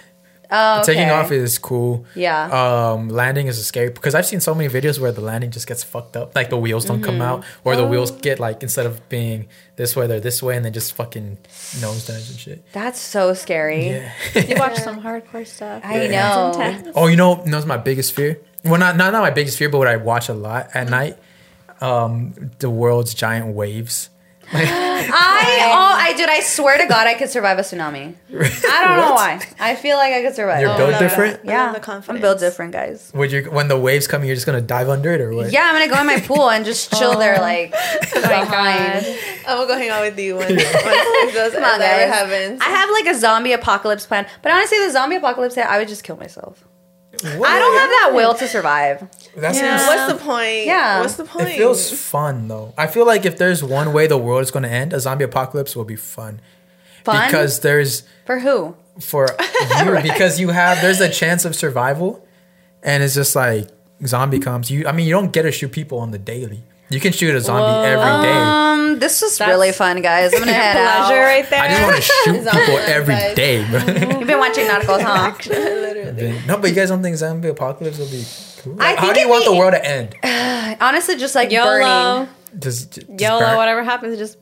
Oh, Taking off is cool. Yeah. Um, landing is scary because I've seen so many videos where the landing just gets fucked up. Like the wheels don't come Mm-hmm. out, or the wheels Oh. get like instead of being this way, they're this way, and they just fucking nose dives and shit. That's so scary. Yeah. You watch some hardcore stuff. I Yeah. know. It's intense. Oh, you know, knows my biggest fear. Well, not not not my biggest fear, but what I watch a lot at night. Um, the world's giant waves. I oh I dude I swear to God I could survive a tsunami. I don't know why. I feel like I could survive. You're Oh, built no, no. different. I love yeah, the I'm confidence. built different, guys. Would you when the waves come, you're just gonna dive under it or what? Yeah, I'm gonna go in my pool and just chill there oh. like behind. Oh I'm gonna go hang out with you when, when it does Come on, if ever guys. happens. I have like a zombie apocalypse plan, but honestly, the zombie apocalypse I would just kill myself. What? I don't have that will to survive. That Yeah. What's the point? Yeah. What's the point? It feels fun though. I feel like if there's one way the world is gonna end, a zombie apocalypse will be fun. Fun Because there's for who? for you because you have there's a chance of survival, and it's just like zombie comes. You I mean you don't get to shoot people on the daily. You can shoot a zombie every day. Um, this was really fun, guys. I'm gonna head Pleasure out. right there. I just want to shoot Zombie people every vibes. day, bro. You've been watching Narcos, huh? Literally. no, but you guys don't think zombie apocalypse will be cool? I How do you it'd want the world to end? Honestly, just like YOLO. burning. Just, just YOLO, burn- whatever happens, just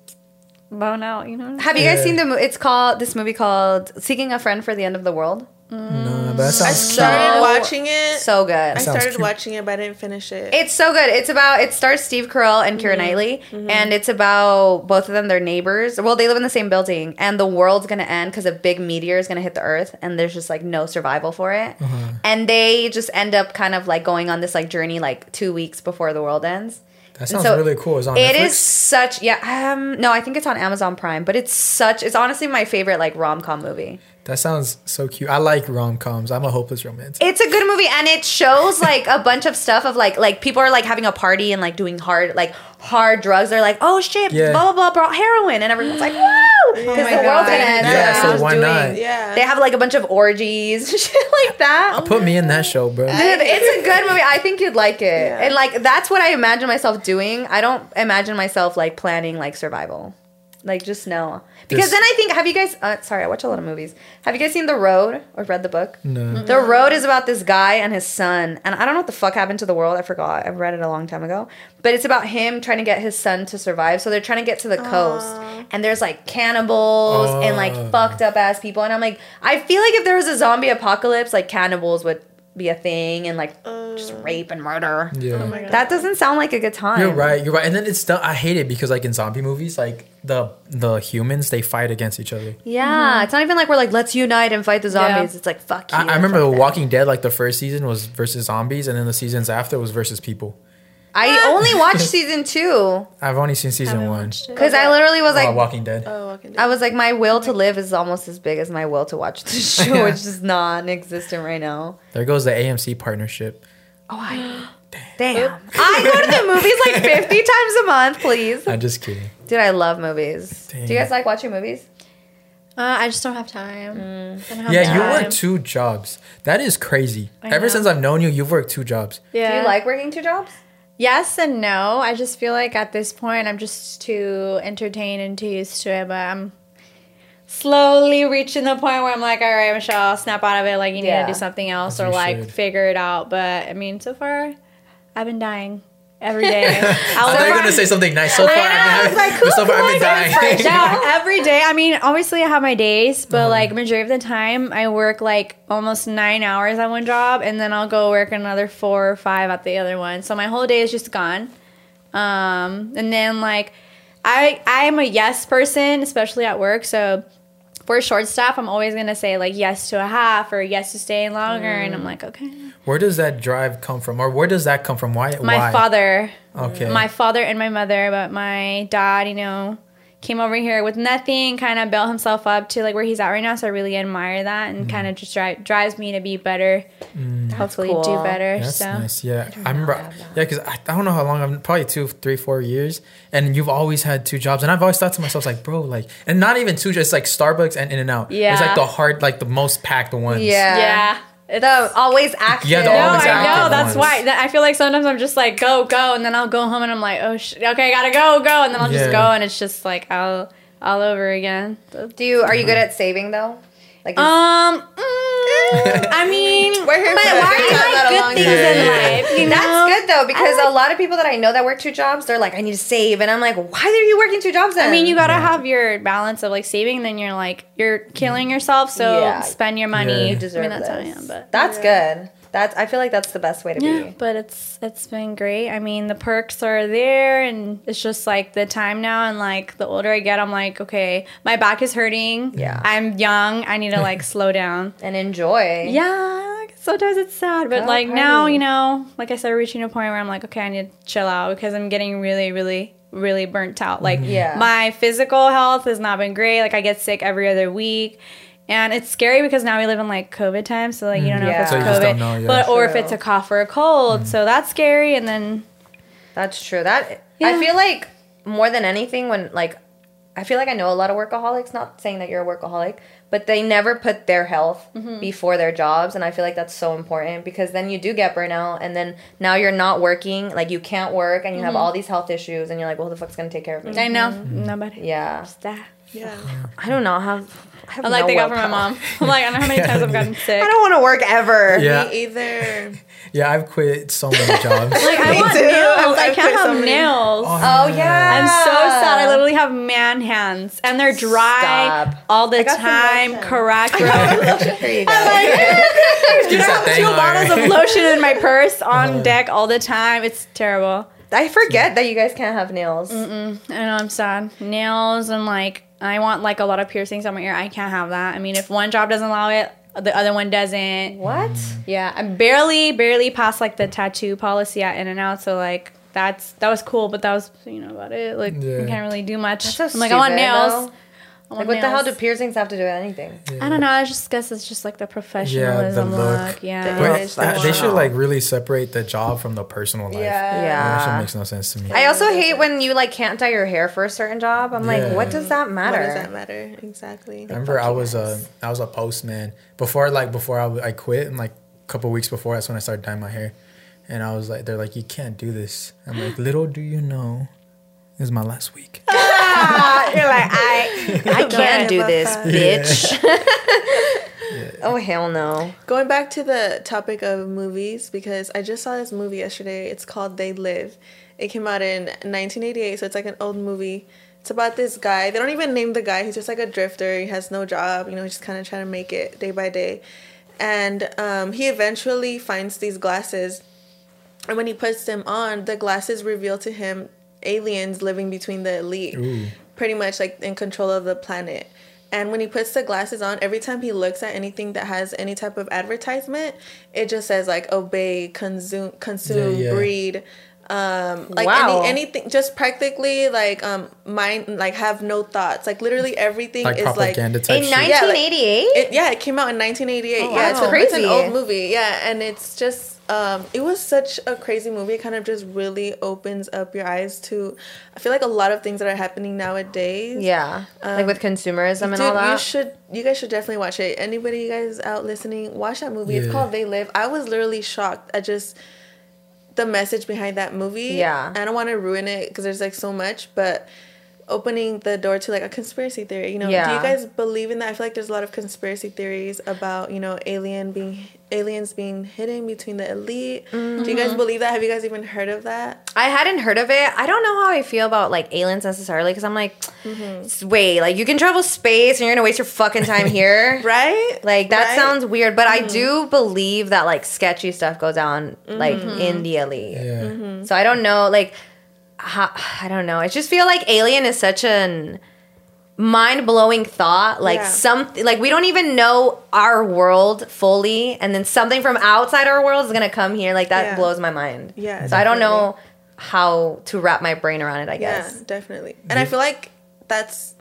bone out, you know? Have you guys Yeah. seen the? Mo- it's called this movie called "Seeking a Friend for the End of the World." No, mm. but that I started So- watching it. So good. I started cute. watching it, but I didn't finish it. It's so good. It's about it stars Steve Carell and Keira mm-hmm. Knightley, mm-hmm. and it's about both of them. They're neighbors. Well, they live in the same building, and the world's gonna end because a big meteor is gonna hit the Earth, and there's just like no survival for it. Uh-huh. And they just end up kind of like going on this like journey like two weeks before the world ends. That sounds so really cool. It's on It Netflix? is such yeah. Um, no, I think it's on Amazon Prime, but it's such. It's honestly my favorite like rom com movie. That sounds so cute. I like rom coms. I'm a hopeless romantic. It's a good movie and it shows like a bunch of stuff of like like people are like having a party and like doing hard like hard drugs. They're like, oh shit, Yeah. blah blah blah, brought heroin, and everyone's like, woo, oh because my the world's God. gonna end. Yeah, so so why doing- not? yeah. They have like a bunch of orgies, shit like that. Put me in that show, bro. Dude, it's a good movie. I think you'd like it. Yeah. And like that's what I imagine myself doing. I don't imagine myself like planning like survival. Like just no. Because This- then I think have you guys uh, sorry, I watch a lot of movies. Have you guys seen The Road or read the book? No. The Road is about this guy and his son. And I don't know what the fuck happened to the world. I forgot. I've read it a long time ago. But it's about him trying to get his son to survive. So they're trying to get to the coast. And there's like cannibals and like Oh. fucked up ass people. And I'm like, I feel like if there was a zombie apocalypse, like cannibals would be a thing and like just mm. rape and murder. Yeah. Oh my God. That doesn't sound like a good time. You're right. You're right. And then it's done. I hate it because like in zombie movies, like the the humans they fight against each other. Yeah, mm-hmm. it's not even like we're like let's unite and fight the zombies. It's like fuck you. I, I remember fuck The them. Walking Dead. Like the first season was versus zombies, and then the seasons after was versus people. I only watched season two I've only seen season one. because I literally was Oh, like, Walking Dead. oh, Walking Dead. I was like, my will to live is almost as big as my will to watch the show, which is non-existent right now. There goes the AMC partnership. Oh, I damn. I go to the movies like fifty times a month, please. I'm just kidding. Dude, I love movies. Do you guys like watching movies? Uh, I just don't have time. Mm. Don't have Yeah, you work two jobs. That is crazy. I Ever know. since I've known you, you've worked two jobs. Yeah. Do you like working two jobs? Yes and no. I just feel like at this point I'm just too entertained and too used to it, but I'm slowly reaching the point where I'm like, all right, Michelle, snap out of it. Like you need Yeah. to do something else or like should. figure it out. But I mean, so far, I've been dying every day. I thought you were gonna say something nice. So far, know, I've I been, was like, having, so far I've been dying. yeah, every day. I mean, obviously I have my days, but Uh-huh. like majority of the time I work like almost nine hours at one job and then I'll go work another four or five at the other one. So my whole day is just gone. Um, and then like I I'm a yes person, especially at work. So for short staff, I'm always gonna say like yes to a half or yes to staying longer, and I'm mm. like okay. Where does that drive come from, or where does that come from? Why? My why? father, Okay. my father and my mother, but my dad, you know, came over here with nothing, kind of built himself up to like where he's at right now. So I really admire that, Mm. and kind of just dri- drives me to be better. Hopefully, do better. That's so nice. Yeah, I remember. Yeah, because I, I don't know how long. I'm probably two, three, four years, and you've always had two jobs. And I've always thought to myself, like, bro, like, and not even two, just like Starbucks and In-N-Out. Yeah, it's like the hard, like the most packed ones. Yeah. yeah. The always active. Yeah, the No, always I know. That's ones. why. That- I feel like sometimes I'm just like go, go, and then I'll go home and I'm like, oh, sh- okay, I gotta go, go, and then I'll Yeah. just go, and it's just like all all over again. Do you are you good at saving though? Like Um, mm, I mean, We're here but for why are you not like a good long things time. in life? You know? That's good though because a lot of people that I know that work two jobs, they're like, I need to save, and I'm like, why are you working two jobs? Then? I mean, you gotta have your balance of like saving, and then you're like you're killing yourself. So Yeah. spend your money. Yeah. you You deserve I mean, that's how I am, but That's good. That's I feel like that's the best way to Yeah, be. but it's it's been great. I mean, the perks are there, and it's just like the time now. And like the older I get, I'm like, okay, my back is hurting. Yeah. I'm young. I need to like slow down. And enjoy. Yeah, like, sometimes it's sad, but Go like now, you know, like I started reaching a point where I'm like, okay, I need to chill out because I'm getting really, really, really burnt out. Like, mm-hmm. Yeah. my physical health has not been great. Like, I get sick every other week. And it's scary because now we live in like COVID times, so like you don't know Yeah. if it's So COVID, know, yeah. but or if it's a cough or a cold. So that's scary. And then That's true. That Yeah. I feel like more than anything when like I feel like I know a lot of workaholics, not saying that you're a workaholic, but they never put their health Mm-hmm. before their jobs and I feel like that's so important because then you do get burnout and then now you're not working, like you can't work and you Mm-hmm. have all these health issues and you're like, well, who the fuck's going to take care of me? I know nobody. Yeah. Just that. Yeah. I don't know how I have I like no thank God for my mom. I'm like I don't know how many times I've gotten sick. I don't want to work ever. Yeah. Me either. Yeah, I've quit so many jobs. Like I Me want too. nails. I've- I can't quit so have nails. Oh yeah. I'm so sad. I literally have man hands, and they're dry Stop. all the got some time. lotion. Correct, bro. Here you go. Dude, I have two bottles of lotion in my purse on Uh-huh. deck all the time. It's terrible. I forget that you guys can't have nails. Mm-mm. I know I'm sad. Nails and like I want like a lot of piercings on my ear. I can't have that. I mean, if one job doesn't allow it, the other one doesn't. What? Yeah, I'm barely, barely past like the tattoo policy at In-N-Out. So like that's that was cool, but that was you know about it. Like Yeah. I can't really do much. That's so I'm like I want nails. though. I Like want what the hell do piercings have to do with anything? I don't know. I just guess it's just like the professionalism look. look. Yeah. The But image uh, they they should like really separate the job from the personal life. Yeah. yeah. That shit makes no sense to me. I also hate when you like can't dye your hair for a certain job. I'm like, what does that matter? What does that matter? Exactly. I remember I was a I was a postman before like before I, I quit and like a couple weeks before that's when I started dyeing my hair, and I was like they're like you can't do this. I'm like little do you know, this is my last week. You're like, I I can't do give a this, fuck. bitch. Oh hell no. Going back to the topic of movies, because I just saw this movie yesterday. It's called They Live. It came out in 1988, so it's like an old movie. It's about this guy. They don't even name the guy. He's just like a drifter. He has no job. You know, he's just kind of trying to make it day by day. And um, he eventually finds these glasses. And when he puts them on, the glasses reveal to him aliens living between the elite Ooh. pretty much like in control of the planet. And when he puts the glasses on, every time he looks at anything that has any type of advertisement, it just says like obey, consume, consume, Yeah, yeah. breed, um, like Wow. any anything, just practically like um mind, like have no thoughts. Like literally everything Like is like propaganda In shit. Yeah, like- 1988? it, yeah, it came out in 1988. Oh, yeah, it's, wow. a, it's an old movie. Yeah, and it's just um, it was such a crazy movie. It kind of just really opens up your eyes to. I feel like a lot of things that are happening nowadays. yeah. like with consumerism and Dude, all that. you should, you guys should definitely watch it. Anybody, you guys out listening, watch that movie. It's called They Live. I was literally shocked. I just the message behind that movie. Yeah. I don't want to ruin it because there's like so much, but opening the door to like a conspiracy theory. You know, do you guys believe in that? I feel like there's a lot of conspiracy theories about you know alien being aliens being hidden between the elite. Do you Mm-hmm. guys believe that? Have you guys even heard of that? I hadn't heard of it. I don't know how I feel about like aliens necessarily because I'm like, Mm-hmm. wait, like you can travel space and you're gonna waste your fucking time here, Right? Like that Right? Mm-hmm. sounds weird, but I do believe that like sketchy stuff goes on like Mm-hmm. in the elite. Yeah. So I don't know, like, how, I don't know. I just feel like Alien is such an mind blowing thought. Like Yeah. something, like we don't even know our world fully, and then something from outside our world is gonna come here. Like that Yeah. blows my mind. Yeah, So I don't know how to wrap my brain around it. I guess. Yeah, definitely. And I feel like that's.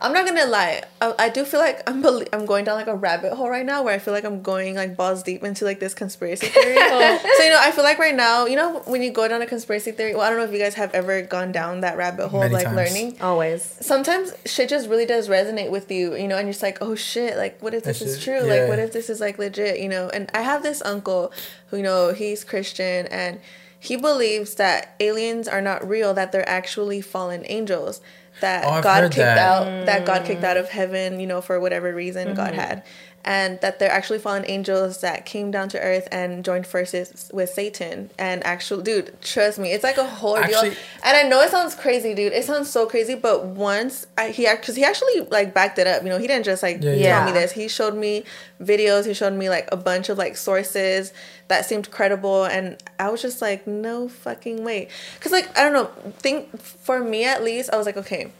I'm not gonna lie. I, I do feel like I'm belie- I'm going down like a rabbit hole right now, where I feel like I'm going like balls deep into like this conspiracy theory. so you know, I feel like right now, you know, when you go down a conspiracy theory. Well, I don't know if you guys have ever gone down that rabbit hole, Many like times. learning. Always. Sometimes shit just really does resonate with you, you know, and you're just like, oh shit, like what if this That is shit- true? yeah. Like what if this is like legit, you know? And I have this uncle who, you know, he's Christian and he believes that aliens are not real, that they're actually fallen angels. That Oh, God kicked that. out that God kicked mm. out of heaven, you know, for whatever reason mm-hmm. God had. And that they're actually fallen angels that came down to earth and joined forces with Satan. And actually, dude, trust me, it's like a whole deal. And I know it sounds crazy, dude. It sounds so crazy. But once I, he, because he actually like backed it up. You know, he didn't just like Yeah, tell yeah. me this. He showed me videos. He showed me like a bunch of like sources that seemed credible, and I was just like, no fucking way. Because like I don't know. Think for me at least, I was like, okay.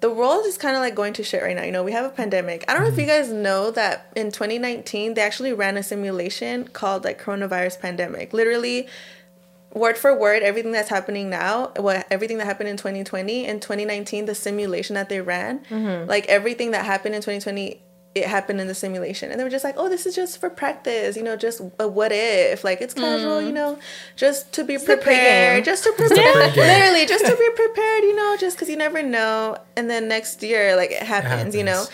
The world is kind of like going to shit right now. You know, we have a pandemic. I don't know if you mm-hmm. guys know that in 2019 they actually ran a simulation called like coronavirus pandemic. Literally, word for word everything that's happening now what everything that happened in 2020 in 2019 the simulation that they ran mm-hmm. like everything that happened in 2020 it happened in the simulation. And they were just like oh this is just for practice you know just a what if. Like it's casual you know just to be prepared just to prepare. literally just to be prepared you know just because you never know. And then next year like it happens, you know.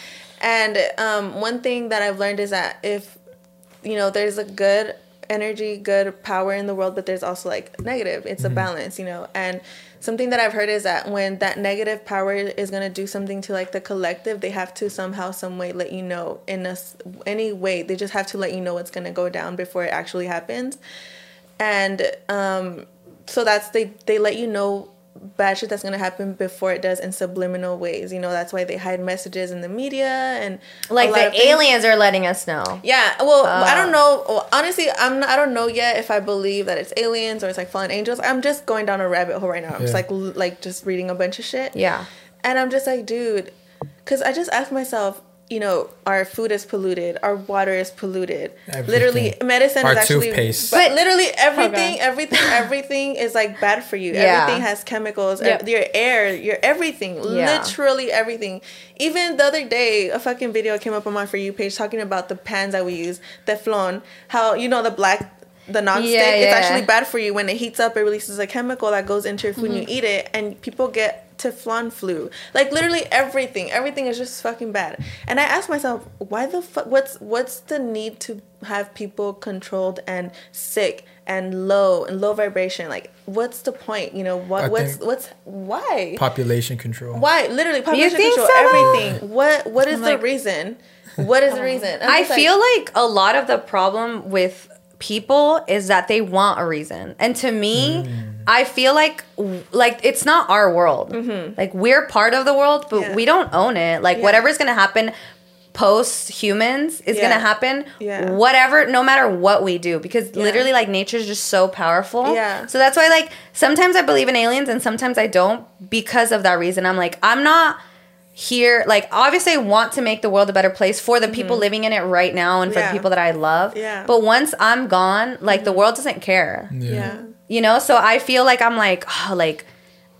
and um, one thing that i've learned is that if you know there's a good energy good power in the world but there's also like negative. It's a balance you know. And something that i've heard is that when that negative power is going to do something to like the collective they have to somehow some way let you know in a any way. They just have to let you know what's going to go down before it actually happens. And um so that's they they let you know bad shit that's gonna happen before it does in subliminal ways. You know, that's why they hide messages in the media and Like the aliens are letting us know. Yeah, well, I don't oh. know. Well, honestly, I'm not, I don't know yet if I believe that it's aliens or it's like fallen angels. I'm just going down a rabbit hole right now. I'm just like like just reading a bunch of shit. Yeah. And I'm just like, dude, because I just asked myself, you know, our food is polluted, our water is polluted. Everything. Literally, medicine Our is actually, toothpaste. but But- literally everything, everything, everything is like bad for you. Yeah. Everything has chemicals. Yep. Your air, your everything, Yeah. literally everything. Even the other day, a fucking video came up on my for you page talking about the pans that we use, Teflon. How you know the black. The nonstick, Yeah, yeah. it's actually bad for you. When it heats up, it releases a chemical that goes into your food and you eat it, and people get Teflon flu. Like literally everything, everything is just fucking bad. And I ask myself, why the fuck? What's what's the need to have people controlled and sick and low and low vibration? Like, what's the point? You know what? I What's what's why? Population control. Why literally population think control so? everything? What what is like- the reason? What is the reason? I'm I just like- feel like a lot of the problem with people is that they want a reason. And to me, Mm. I feel like like it's not our world. Like we're part of the world, but Mm-hmm. Yeah. we don't own it. Like Yeah. whatever's to happen post humans is gonna happen Yeah. whatever no matter what we do because Yeah. literally like nature's just so powerful. Yeah. So that's why like sometimes I believe in aliens and sometimes I don't because of that reason. I'm like I'm not here like obviously I want to make the world a better place for the people living in it right now and for Mm-hmm. Yeah. the people that I love. Yeah. Mm-hmm. But once I'm gone, like the world doesn't care. yeah. You know? So I feel like I'm like, oh, like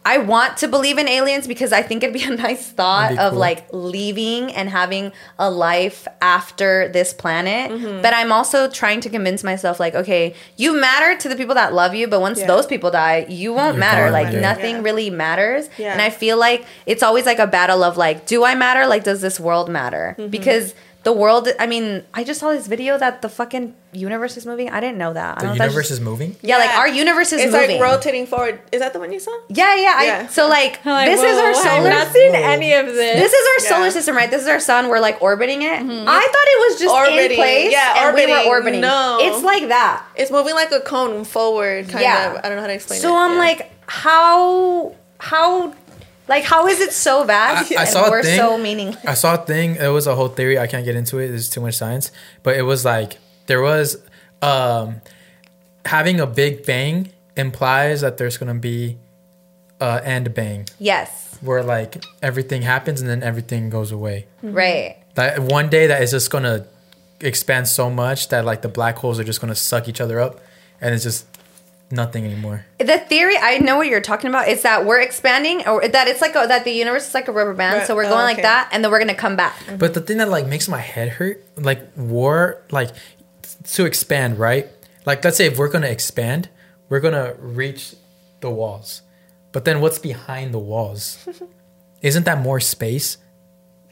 I want to believe in aliens because I think it'd be a nice thought of cool. like leaving and having a life after this planet. Mm-hmm. But I'm also trying to convince myself, like, okay, you matter to the people that love you, but once Yeah. those people die, you won't You're matter. Like, yeah. nothing Yeah. really matters. Yeah. And I feel like it's always like a battle of like, do I matter? Like, does this world matter? Mm-hmm. Because the world, I mean, I just saw this video that the fucking universe is moving. I didn't know that. I The don't know if that's universe just- is moving. yeah, like our universe is moving. it's moving. like rotating forward. Is that the one you saw? Yeah, yeah. I, So like, Like, this is whoa, our I've solar. not seen any of this. This is our solar system, right? This is our sun. We're like orbiting it. Mm-hmm. I thought it was just in Orbiting. place. Yeah, and we were orbiting. orbiting. No. it's like that. It's moving like a cone forward, kind Yeah. of. I don't know how to explain it. So I'm Yeah. like, how, how, like, how is it so vast I- I saw a we're thing. so meaningless? I saw a thing. It was a whole theory. I can't get into it. There's too much science. But it was like there was um, having a big bang implies that there's gonna be uh, end bang Yes, where like everything happens and then everything goes away. right. That one day that is just gonna expand so much that like the black holes are just gonna suck each other up, and it's just nothing anymore. The theory, I know what you're talking about. Is that we're expanding, or that it's like a, that the universe is like a rubber band. Right. So we're Oh, going like that, and then we're gonna come back. But the thing that like makes my head hurt, like war, like to expand, right? Like let's say if we're gonna expand, we're gonna reach the walls. But then what's behind the walls? Isn't that more space?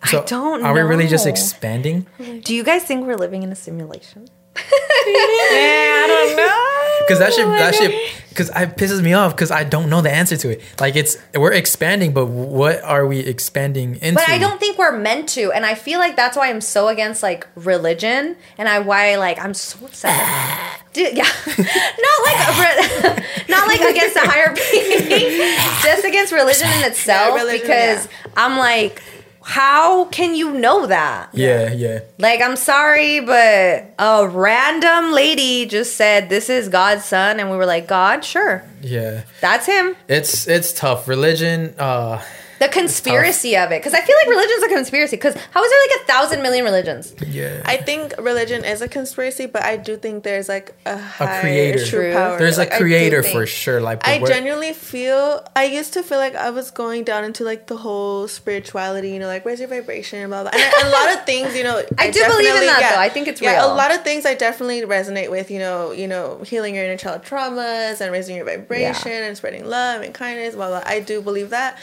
I don't Are we really just expanding? Do you guys think we're living in a simulation? I don't know. because that shit that shit because it pisses me off because I don't know the answer to it. Like it's we're expanding, but what are we expanding into? But I don't think we're meant to, and I feel like that's why I'm so against like religion, and I why like I'm so upset. Dude, yeah, not like not like against a higher being, just against religion in itself. religion, because I'm like, how can you know that? Yeah, yeah. Like, I'm sorry, but a random lady just said this is God's son, and we were like, God, sure, Yeah, that's him. it's it's tough. Religion, uh, The conspiracy of it, because I feel like religion's a conspiracy. Because how is there like a thousand million religions? yeah. I think religion is a conspiracy, but I do think there's like a, higher creator. true True. power. There's Like, a I do creator for sure. Like I genuinely feel. I used to feel like I was going down into like the whole spirituality. You know, like where's your vibration, and blah blah. And a lot of things, you know. I do believe in definitely- that, though. I think it's yeah, real. A lot of things I definitely resonate with. You know, you know, healing your inner child traumas and raising your vibration and spreading love and kindness. Blah blah. I do believe that,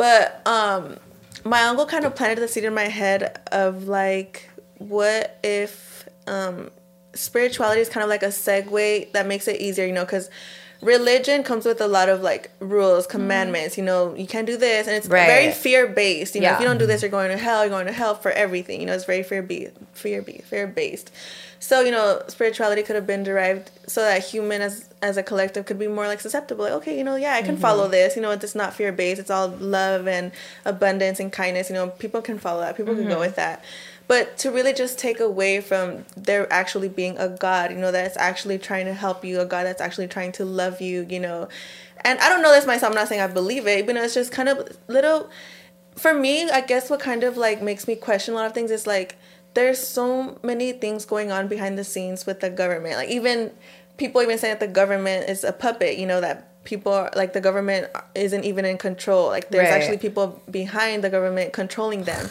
but um, my uncle kind of planted the seed in my head of like, what if um spirituality is kind of like a segue that makes it easier, you know, because religion comes with a lot of like rules, commandments, you know, you can't do this, and it's Right. very fear based. You know, if you don't do this, you're going to hell. You're going to hell for everything. You know, it's very fear be fear be fear based. So you know, spirituality could have been derived so that human as as a collective could be more like susceptible. Like, okay, you know, yeah, I can follow mm-hmm. this. You know, it's not fear based. It's all love and abundance and kindness. You know, people can follow that. People can go mm-hmm. with that. But to really just take away from there actually being a God, you know, that's actually trying to help you, a God that's actually trying to love you, you know. And I don't know this myself, I'm not saying I believe it, but you know, it's just kind of little for me, I guess what kind of like makes me question a lot of things is like there's so many things going on behind the scenes with the government. Like even people even say that the government is a puppet, you know, that people are, like the government isn't even in control. Like there's Right. actually people behind the government controlling them.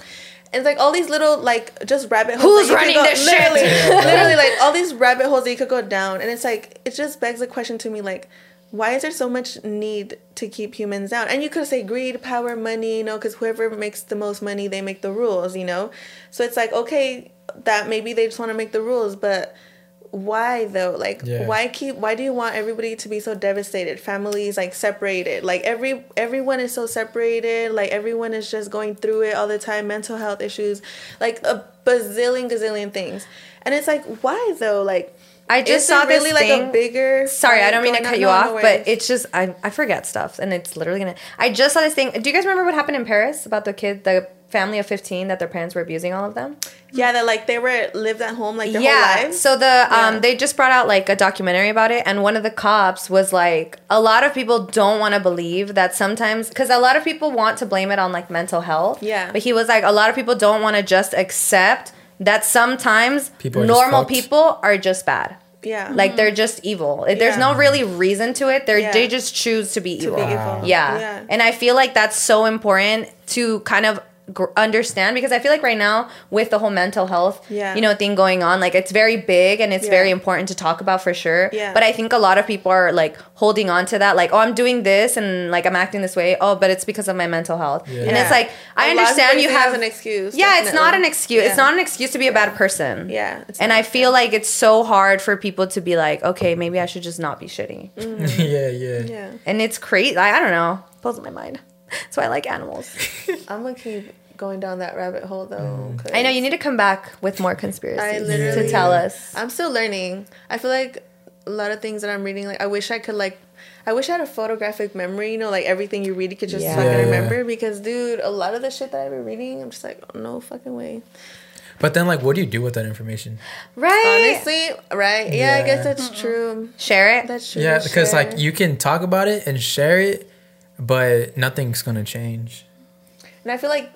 It's like all these little like just rabbit holes. Who's that you could running go- this shit? literally, literally like all these rabbit holes that you could go down. And it's like it just begs the question to me like why is there so much need to keep humans down? And you could say greed, power, money, you know, because whoever makes the most money, they make the rules, you know? So it's like, okay, that maybe they just want to make the rules, but why though? Like, Yeah. why keep, why do you want everybody to be so devastated? Families like separated, like every, everyone is so separated, like everyone is just going through it all the time, mental health issues, like a bazillion, gazillion things. And it's like, why though? Like, I just saw this like thing- a bigger. Sorry, I don't mean to cut you No, off, but it's just I, I forget stuff, and it's literally gonna. I just saw this thing. Do you guys remember what happened in Paris about the kid, the family of fifteen, that their parents were abusing all of them? Yeah, that like they were lived at home like their yeah. whole lives. So the um Yeah. they just brought out like a documentary about it, and one of the cops was like, a lot of people don't want to believe that sometimes because a lot of people want to blame it on like mental health. Yeah. But he was like, a lot of people don't want to just accept that sometimes People normal people are just bad. yeah, Like they're just evil. There's Yeah. no really reason to it. They're Yeah. they just choose to be to evil. be Wow. evil. Yeah. yeah, And I feel like that's so important to kind of gr- understand because I feel like right now with the whole mental health, Yeah. you know, thing going on, like it's very big and it's Yeah. very important to talk about for sure. Yeah. But I think a lot of people are like holding on to that, like, oh, I'm doing this and like I'm acting this way. Oh, but it's because of my mental health. Yeah. And Yeah. it's like I A understand you have an excuse. Yeah, it's not an excuse. It's not an excuse to be a bad person. Yeah, And. I feel like it's so hard for people to be like, okay, maybe I should just not be shitty. Mm. yeah, yeah. Yeah, And it's crazy. I, I don't know. Blows my mind. That's why I like animals. I'm gonna keep going down that rabbit hole though. 'cause I know you need to come back with more conspiracies I to tell us. I'm still learning. I feel like a lot of things that I'm reading, like I wish I could like. I wish I had a photographic memory, you know, like everything you read, you could just Yeah. fucking remember. Because, dude, a lot of the shit that I've been reading, I'm just like, oh, no fucking way. But then, like, what do you do with that information? Right. Honestly, right? Yeah, I guess Yeah. that's true. Share it. That's true. Yeah, because share. like you can talk about it and share it, but nothing's gonna change. And I feel like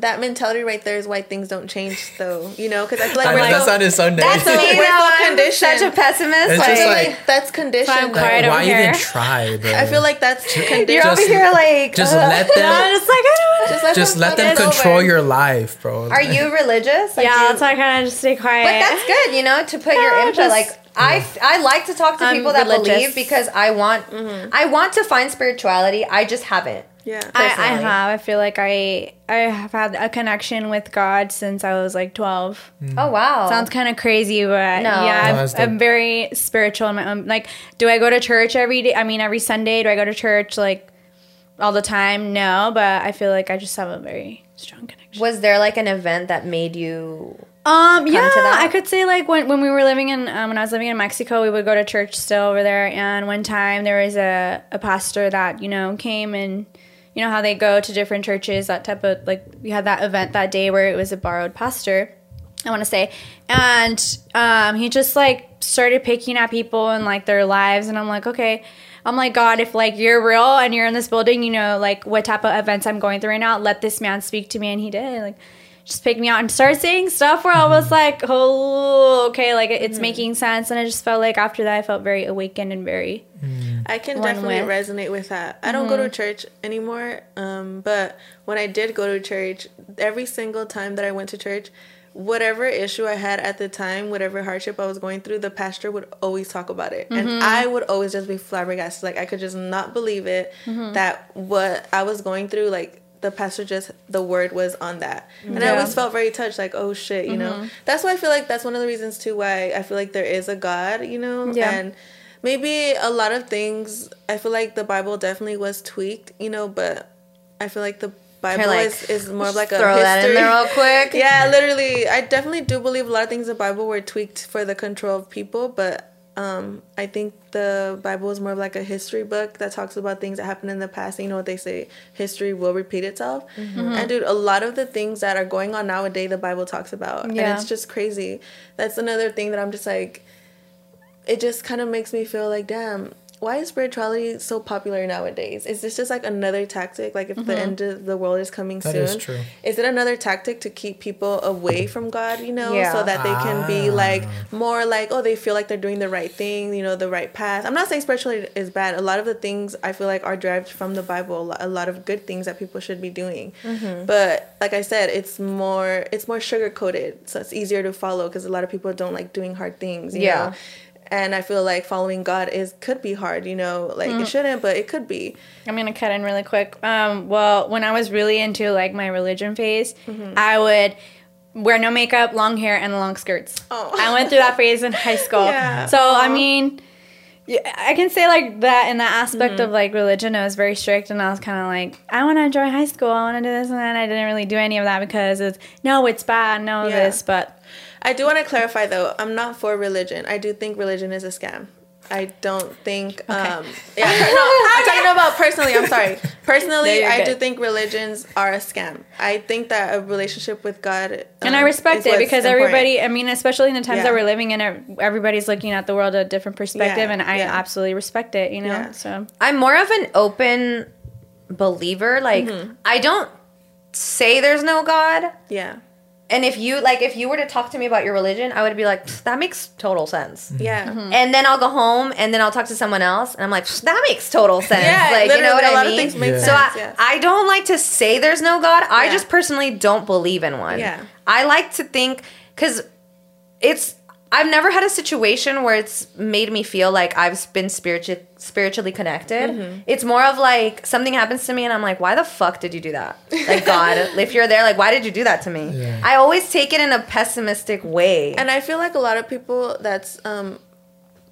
that mentality right there is why things don't change, though. You know, because I feel like I we're know, that so, sounded so That's negative. me we're so I'm conditioned. such a pessimist. It's like, just like, like- that's conditioned. I'm though. quiet Like, over why here. even try, bro? I feel like that's conditioned. you're just- over here like. just uh, let them I'm just like, I don't know. Just let just them, let them control over. your life, bro. Are you religious? Like, yeah, you- that's why I kind of just stay quiet. But that's good, you know, to put your input. just- like I, I like to talk to I'm people that religious. believe because I want, I want to find spirituality. I just haven't. Yeah. I, I have. I feel like I I have had a connection with God since I was like twelve. Oh wow. Sounds kind of crazy, but No. yeah, No, I've- that's I'm very spiritual in my own. Like, do I go to church every day? I mean, every Sunday. Do I go to church like all the time? No, but I feel like I just have a very strong connection. Was there like an event that made you? Um, yeah. I could say like when when we were living in um, when I was living in Mexico, we would go to church still over there. And one time there was a a pastor that you know came and you know how they go to different churches, that type of like we had that event that day where it was a borrowed pastor. I want to say, and um, he just like started picking at people and like their lives, and I'm like, okay. I'm like, God, if like you're real and you're in this building, you know, like what type of events I'm going through right now, let this man speak to me. And he did. Like, just picked me out and started saying stuff where I mm-hmm. was like, oh, okay, like it- it's mm. making sense. And I just felt like after that, I felt very awakened and very. Mm. I can definitely with. resonate with that. I don't go to mm-hmm. church anymore, um, but when I did go to church, every single time that I went to church, whatever issue I had at the time, whatever hardship I was going through, the pastor would always talk about it. And mm-hmm. I would always just be flabbergasted. Like, I could just not believe it that what I was going through, like, the pastor just, the word was on that. And I always felt very touched, like, oh shit, you know? Mm-hmm. That's why I feel like that's one of the reasons, too, why I feel like there is a God, you know? Yeah. And maybe a lot of things i feel like the bible definitely was tweaked you know but i feel like the bible like, is, is more of like a Throw that in there real quick. yeah literally i definitely do believe a lot of things in the bible were tweaked for the control of people but um, I think the Bible is more of like a history book that talks about things that happened in the past. You know what they say, history will repeat itself. Mm-hmm. And dude, a lot of the things that are going on nowadays, the Bible talks about, and it's just crazy. That's another thing that I'm just like, it just kind of makes me feel like, damn, why is spirituality so popular nowadays? Is this just like another tactic? Like if the end of the world is coming That soon, is true. is it another tactic to keep people away from God? You know, Yeah. so that they can be Ah. like more like, oh, they feel like they're doing the right thing, you know, the right path. I'm not saying spirituality is bad. A lot of the things I feel like are derived from the Bible. A A lot of good things that people should be doing. Mm-hmm. But like I said, it's more it's more sugar coated, so it's easier to follow because a lot of people don't like doing hard things. You Yeah. Know? And I feel like following God is could be hard, you know, like Mm. it shouldn't, but it could be. I'm gonna cut in really quick. Um, well, when I was really into like my religion phase, Mm-hmm. I would wear no makeup, long hair, and long skirts. Oh. I went through that phase in high school. Yeah. So I mean, yeah, I can say like that in the aspect Mm-hmm. of like religion, I was very strict, and I was kind of like, I want to enjoy high school. I want to do this, and then I didn't really do any of that because it's no, it's bad, no Yeah. this, but I do want to clarify though, I'm not for religion. I do think religion is a scam. I don't think. Um, yeah, no, I'm talking about personally. I'm sorry. Personally, you're I do think religions are a scam. I think that a relationship with God, and um, I respect is it what's because important. everybody, I mean, especially in the times Yeah. that we're living in, everybody's looking at the world a different perspective, Yeah, and I yeah. absolutely respect it. You know, Yeah. so I'm more of an open believer. Like Mm-hmm. I don't say there's no God. Yeah, And if you like if you were to talk to me about your religion, I would be like, that makes total sense. yeah. Mm-hmm. And then I'll go home and then I'll talk to someone else and I'm like, that makes total sense. Yeah, like you know what a I lot of mean? things make Yeah. So. I, yeah. I don't like to say there's no God. I Yeah. just personally don't believe in one. Yeah. I like to think because it's I've never had a situation where it's made me feel like I've been spiritual spiritually connected. Mm-hmm. It's more of like something happens to me and I'm like, why the fuck did you do that? Like God, if you're there, like why did you do that to me? Yeah. I always take it in a pessimistic way. And I feel like a lot of people that's um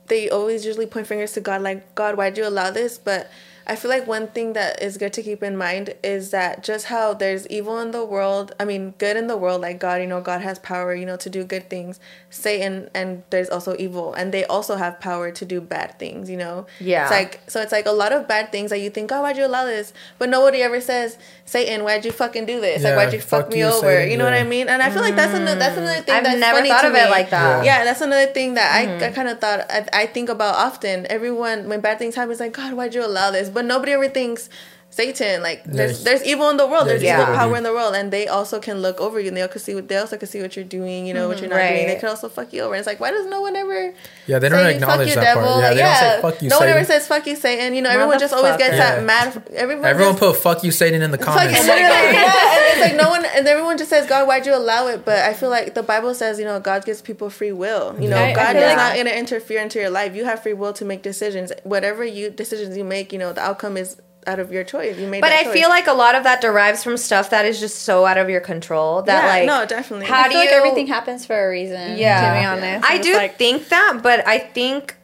they always usually point fingers to God like God why'd you allow this but I feel like one thing that is good to keep in mind is that just how there's evil in the world, I mean good in the world like God, you know, God has power, you know, to do good things. Satan and there's also evil and they also have power to do bad things, you know. Yeah. It's like so it's like a lot of bad things that you think, oh, why'd you allow this? But nobody ever says, Satan, why'd you fucking do this? Yeah, like why'd you fuck, fuck me you, over? Satan, you know what I mean? And I feel like that's another that's another thing I've that's never funny thought to of it like that. Yeah, that's another thing that Mm-hmm. I, I kind of thought I, I think about often. Everyone when bad things happen, it's like God, why'd you allow this? But nobody ever thinks Satan. Like there's There's- there's evil in the world. There's Yeah. evil power in the world, and they also can look over you. and They can see what they also can see what you're doing. You know what you're not doing. They Mm-hmm. Can also fuck you over. And it's like why does no one ever? Yeah, they don't say, acknowledge fuck that you, part. Yeah, Like, they don't say, "Fuck you, Satan. No one ever says fuck you, Satan. You know, everyone just always gets Motherfucker. that mad. Everyone Everyone just, put "fuck you, Satan" in the Fuck comments. it, literally, yeah. And it's like no one, and everyone just says, "God, why'd you allow it?" But I feel like the Bible says, you know, God gives people free will. You know, I- I God feel is like- not going to interfere into your life. You have free will to make decisions. Whatever you decisions you make, you know, the outcome is out of your choice. You made. But that I choice. feel like a lot of that derives from stuff that is just so out of your control that Yeah, like no, definitely. How I do you like everything happens for a reason. Yeah. To be honest, I do like- think that, but I think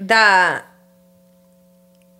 that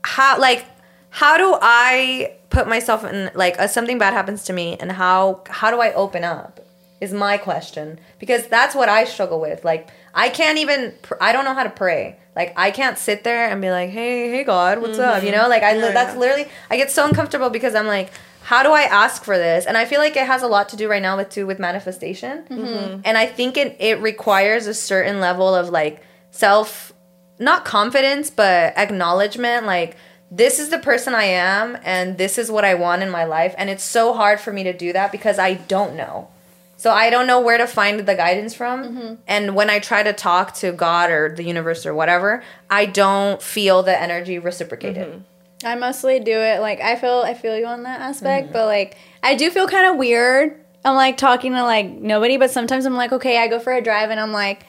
how like how do I put myself in like uh, something bad happens to me and how how do I open up is my question because that's what I struggle with like I can't even pr- I don't know how to pray like I can't sit there and be like hey hey God what's up? You mm-hmm. know like I li- Yeah, that's yeah. literally I get so uncomfortable because I'm like how do I ask for this? And I feel like it has a lot to do right now with too with manifestation. Mm-hmm. And I think it it requires a certain level of like self not confidence but acknowledgement like this is the person I am and this is what I want in my life. And it's so hard for me to do that because I don't know. So I don't know where to find the guidance from and when I try to talk to God or the universe or whatever, I don't feel the energy reciprocated. I mostly do it like I feel I feel you on that Mm-hmm. aspect, but like I do feel kind of weird. I'm like talking to like nobody, but sometimes I'm like, okay, I go for a drive and I'm like,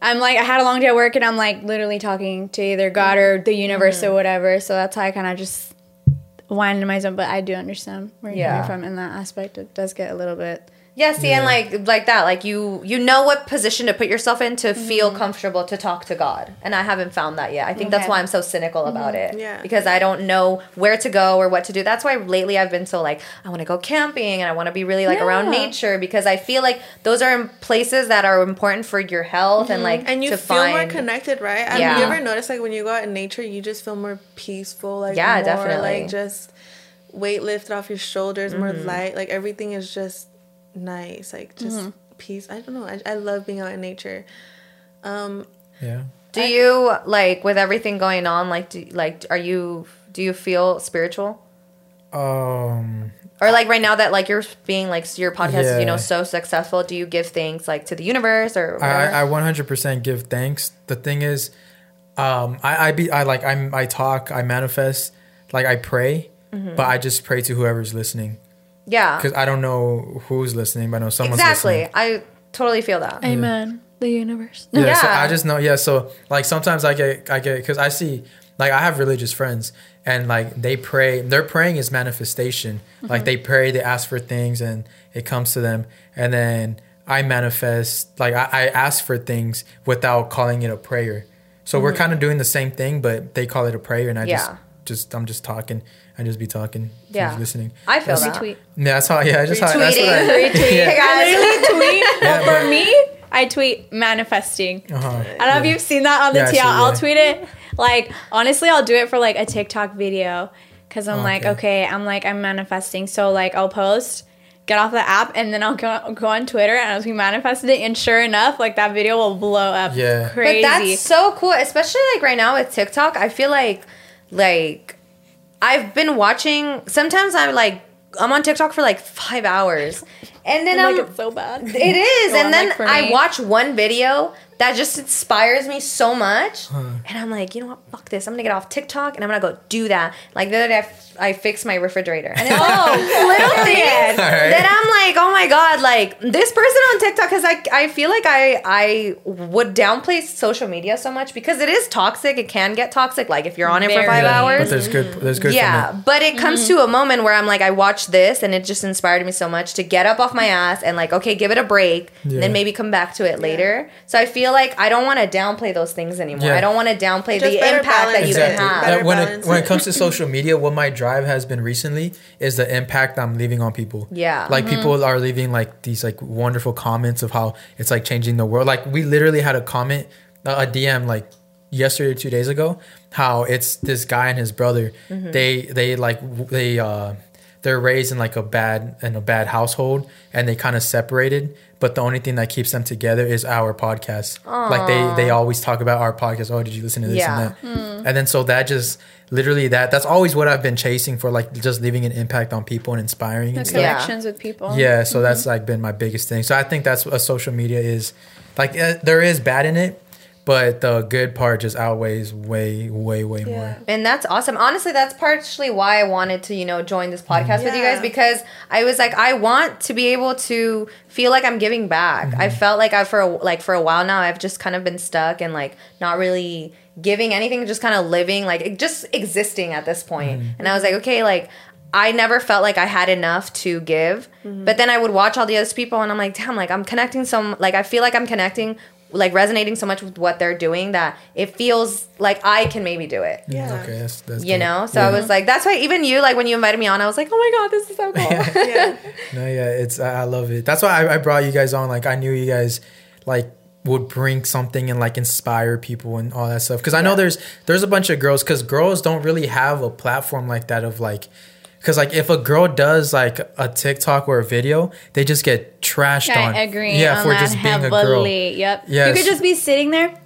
I'm like, I had a long day at work and I'm like literally talking to either God or the universe Mm-hmm. or whatever. So that's how I kind of just wind in my zone. But I do understand where you're Yeah. coming from in that aspect. It does get a little bit. Yeah, see, and like like that, like you you know what position to put yourself in to feel Mm-hmm. comfortable to talk to God, and I haven't found that yet. I think that's why I'm so cynical mm-hmm. about it. Yeah. because I don't know where to go or what to do. That's why lately I've been so like I want to go camping and I want to be really like around nature because I feel like those are places that are important for your health and mm-hmm. like and you to feel find. more connected, right? Have Yeah. you ever noticed like when you go out in nature, you just feel more peaceful, like Yeah, more, definitely. like just weight lifted off your shoulders, more mm-hmm. light. Like everything is just nice, like just peace. I don't know. I, I love being out in nature. Um, Yeah. do you like with everything going on? Like, do like are you do you feel spiritual? Um. Or like right now that like you're being like your podcast is you know so successful, do you give thanks like to the universe or I. I 100% give thanks. The thing is, um, I, I be I like I'm I talk I manifest like I pray, Mm-hmm. but I just pray to whoever's listening yeah, because I don't know who's listening, but I know someone's exactly. listening. I totally feel that. Amen. The universe. Yeah, so I just know. Yeah, so like sometimes I get I get because I see like I have religious friends and like they pray. Their praying is manifestation. Like mm-hmm. they pray, they ask for things, and it comes to them. And then I manifest. Like I, I ask for things without calling it a prayer. So we're mm-hmm. kind of doing the same thing, but they call it a prayer, and I just just I'm just talking. I just be talking. Yeah. Yeah, listening. I feel That's- that. Tweet. Yeah, that's how. Yeah, I just how. That's what Retweeting. I, Hey guys. tweet. Yeah, but- for me, I tweet manifesting. uh-huh. I don't know if you've seen that on the Yeah, I TL. see, I'll tweet it. Like honestly, I'll do it for like a TikTok video because I'm like, Okay. okay, I'm like I'm manifesting. So like I'll post, get off the app, and then I'll go go on Twitter and I'll be manifested it. And sure enough, like that video will blow up. Yeah. crazy. But that's so cool, especially like right now with TikTok. I feel like like I've been watching. Sometimes I'm like I'm on TikTok for like five hours, and then I'm I'm like it's so bad. It is, and on, then like, I watch one video that just inspires me so much, and I'm like, you know what? Fuck this! I'm gonna get off TikTok and I'm gonna go do that. Like the other day, I, f- I fixed my refrigerator, and it's like little things Alright. that I'm like, oh my god! Like this person on TikTok, because I I feel like I I would downplay social media so much because it is toxic. It can get toxic. Like if you're on it for five Yeah, But hours, there's good. There's good. yeah, From it. but it comes to a moment where I'm like, I watched this and it just inspired me so much to get up off my ass and like, okay, give it a break, and Yeah. then maybe come back to it later. So I feel like I don't want to downplay those things anymore. Yeah. I don't want to downplay Just the impact that balance you it. can have. Better Yeah, when it when it. it comes to social media, what my drive has been recently is the impact I'm leaving on people. Yeah. like people are leaving like these like wonderful comments of how it's like changing the world. Like we literally had a comment, uh, a DM like yesterday or two days ago, how it's this guy and his brother. Mm-hmm. They they like they uh they're raised in like a bad in a bad household and they kind of separated. But the only thing that keeps them together is our podcast. Like they they always talk about our podcast. Oh, did you listen to this Yeah. and that? And then so that just literally that that's always what I've been chasing for like just leaving an impact on people and inspiring and The stuff. Yeah. connections with people. Yeah, so that's like been my biggest thing. So I think that's what social media is. Like uh, there is bad in it, but the good part just outweighs way way way more. And that's awesome. Honestly, that's partially why I wanted to, you know, join this mm-hmm. podcast with you guys because I was like, I want to be able to feel like I'm giving back. I mm-hmm. felt like I for a, like for a while now I've just kind of been stuck and like not really giving anything, just kind of living, like just existing at this point. Mm-hmm. And I was like, okay, like I never felt like I had enough to give. Mm-hmm. But then I would watch all the other people and I'm like, damn, like I'm connecting some like I feel like I'm connecting like resonating so much with what they're doing that it feels like I can maybe do it. Yeah. Okay, that's, that's You dope. know? So Yeah. I was like, that's why even you, like when you invited me on, I was like, oh my God, this is so cool. Yeah. No, yeah, it's I, I love it. That's why I, I brought you guys on. Like I knew you guys like would bring something and like inspire people and all that stuff. Because I know there's there's a bunch of girls. Because girls don't really have a platform like that of like. Because like if a girl does like a TikTok or a video, they just get trashed on. I agree. Yeah, on for just being a girl. Yep. Yes. You could just be sitting there.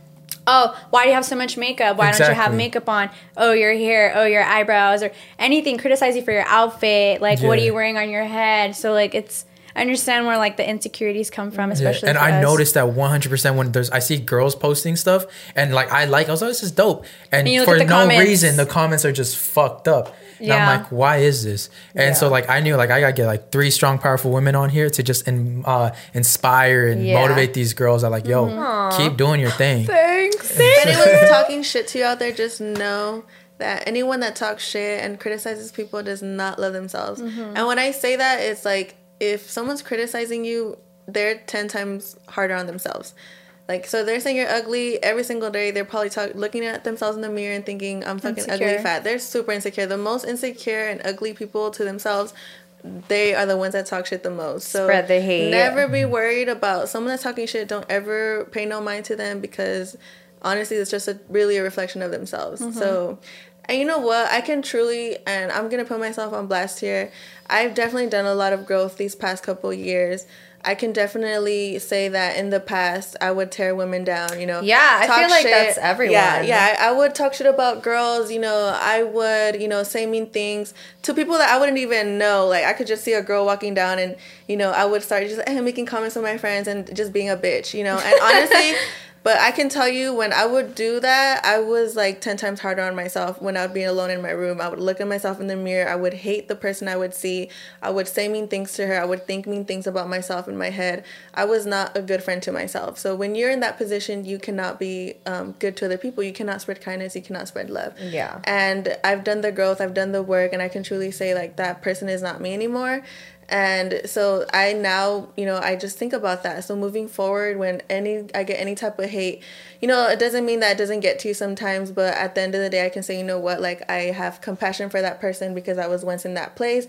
Oh, why do you have so much makeup? Why don't you have makeup on? Oh, your hair. Oh, your eyebrows, or anything. Criticize you for your outfit. Like, what are you wearing on your head? So, like, it's. I understand where like the insecurities come from, Yeah, especially. and for I us. noticed that 100% when there's I see girls posting stuff and like I like I was like this is dope and, And for no comments. reason the comments are just fucked up and Yeah. I'm like why is this and so like I knew like I gotta get like three strong powerful women on here to just in, uh, inspire and Yeah. motivate these girls I like yo Mm-hmm. keep doing your thing Thanks. If anyone's talking shit to you out there, just know that anyone that talks shit and criticizes people does not love themselves. And when I say that, it's like if someone's criticizing you, they're 10 times harder on themselves. Like, so they're saying you're ugly every single day. They're probably talk- looking at themselves in the mirror and thinking, I'm fucking ugly, fat. They're super insecure. The most insecure and ugly people to themselves, they are the ones that talk shit the most. So Spread the hate. Never be worried about someone that's talking shit. Don't ever pay no mind to them because honestly, it's just a really a reflection of themselves. Mm-hmm. So, and you know what? I can truly, and I'm gonna put myself on blast here. I've definitely done a lot of growth these past couple years. I can definitely say that in the past I would tear women down, you know. Yeah, I feel like that's everyone. Yeah, yeah. I, I would talk shit about girls, you know. I would, you know, say mean things to people that I wouldn't even know. Like I could just see a girl walking down, and you know, I would start just eh, making comments with my friends and just being a bitch, you know. And honestly. But I can tell you when I would do that, I was like 10 times harder on myself when I would be alone in my room. I would look at myself in the mirror. I would hate the person I would see. I would say mean things to her. I would think mean things about myself in my head. I was not a good friend to myself. So when you're in that position, you cannot be um, good to other people. You cannot spread kindness. You cannot spread love. Yeah. And I've done the growth, I've done the work, and I can truly say like that person is not me anymore. And so I now, you know, I just think about that. So moving forward, when any I get any type of hate, you know, it doesn't mean that it doesn't get to you sometimes, but at the end of the day, I can say, you know what, like I have compassion for that person because I was once in that place,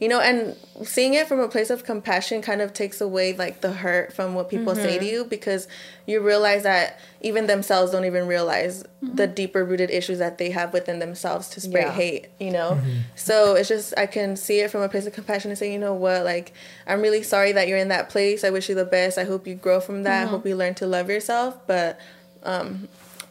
you know, and seeing it from a place of compassion kind of takes away like the hurt from what people say to mm-hmm. you because you realize that even themselves don't even realize the mm-hmm. deeper rooted issues that they have within themselves to spread Yeah. hate, you know. Mm-hmm. So it's just I can see it from a place of compassion and say, you know what, like I'm really sorry that you're in that place. I wish you the best. I hope you grow from that. I hope you learn to love yourself. But um,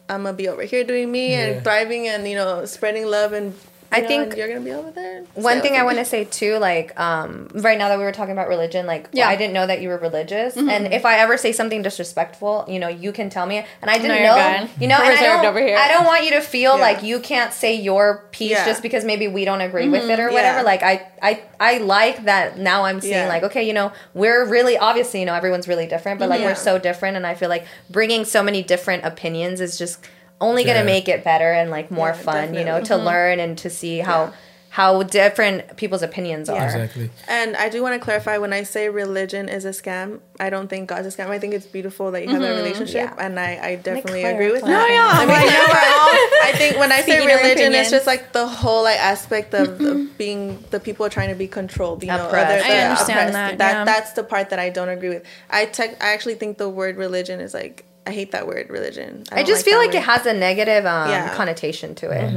I'm gonna be over here doing me Yeah. and thriving and you know spreading love and. I know, think you're gonna be over there. One thing I want to say too, like, um, right now that we were talking about religion, like, Yeah. I didn't know that you were religious, mm-hmm, and mm-hmm. if I ever say something disrespectful, you know, you can tell me, and I didn't you're know, good. you know, and I Reserved don't, over here. I don't want you to feel Yeah. like you can't say your piece Yeah. just because maybe we don't agree with mm-hmm. it or whatever. Yeah. Like, I, I, I like that now I'm seeing like, okay, you know, we're really obviously, you know, everyone's really different, but like we're so different, and I feel like bringing so many different opinions is just only gonna Yeah. make it better and like more Yeah, fun, you know, definitely. to learn and to see how. Yeah. How different people's opinions are. exactly And I do want to clarify when I say religion is a scam, I don't think God's a scam. I think it's beautiful that you have a mm-hmm. relationship, yeah. and I, I definitely clarify. agree with No, yeah, I mean, like- I think when I say Speaking religion, it's just like the whole like aspect of the mm-hmm. being the people trying to be controlled. You know, Oppressed. other- I understand oppressed. that, yeah. That's the part that I don't agree with. I tech, I actually think the word religion is like I hate that word religion. I don't just feel that like it has a negative um, Yeah. connotation to it.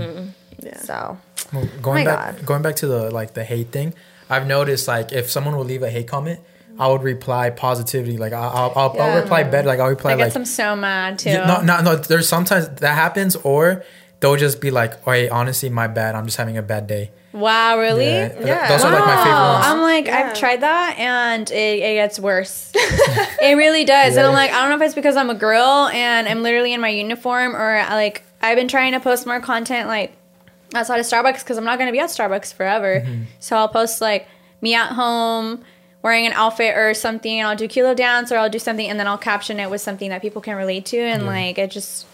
Yeah. So Well, going my back God. going back to the like the hate thing i've noticed like if someone will leave a hate comment i would reply positivity like i'll i'll, I'll, Yeah. I'll reply better like i'll reply That like gets them so mad too. Yeah, no, no, no. There's sometimes that happens, or they'll just be like, "Oh, hey, honestly, my bad. I'm just having a bad day." Wow, really? Yeah, th- Yeah. those are like my favorite ones. I'm like, Yeah. I've tried that and it, it gets worse. it really does. And I'm like, I don't know if it's because I'm a girl and I'm literally in my uniform or I, like I've been trying to post more content like outside of Starbucks because I'm not going to be at Starbucks forever. Mm-hmm. So I'll post like me at home wearing an outfit or something and I'll do kilo dance or I'll do something and then I'll caption it with something that people can relate to and like it just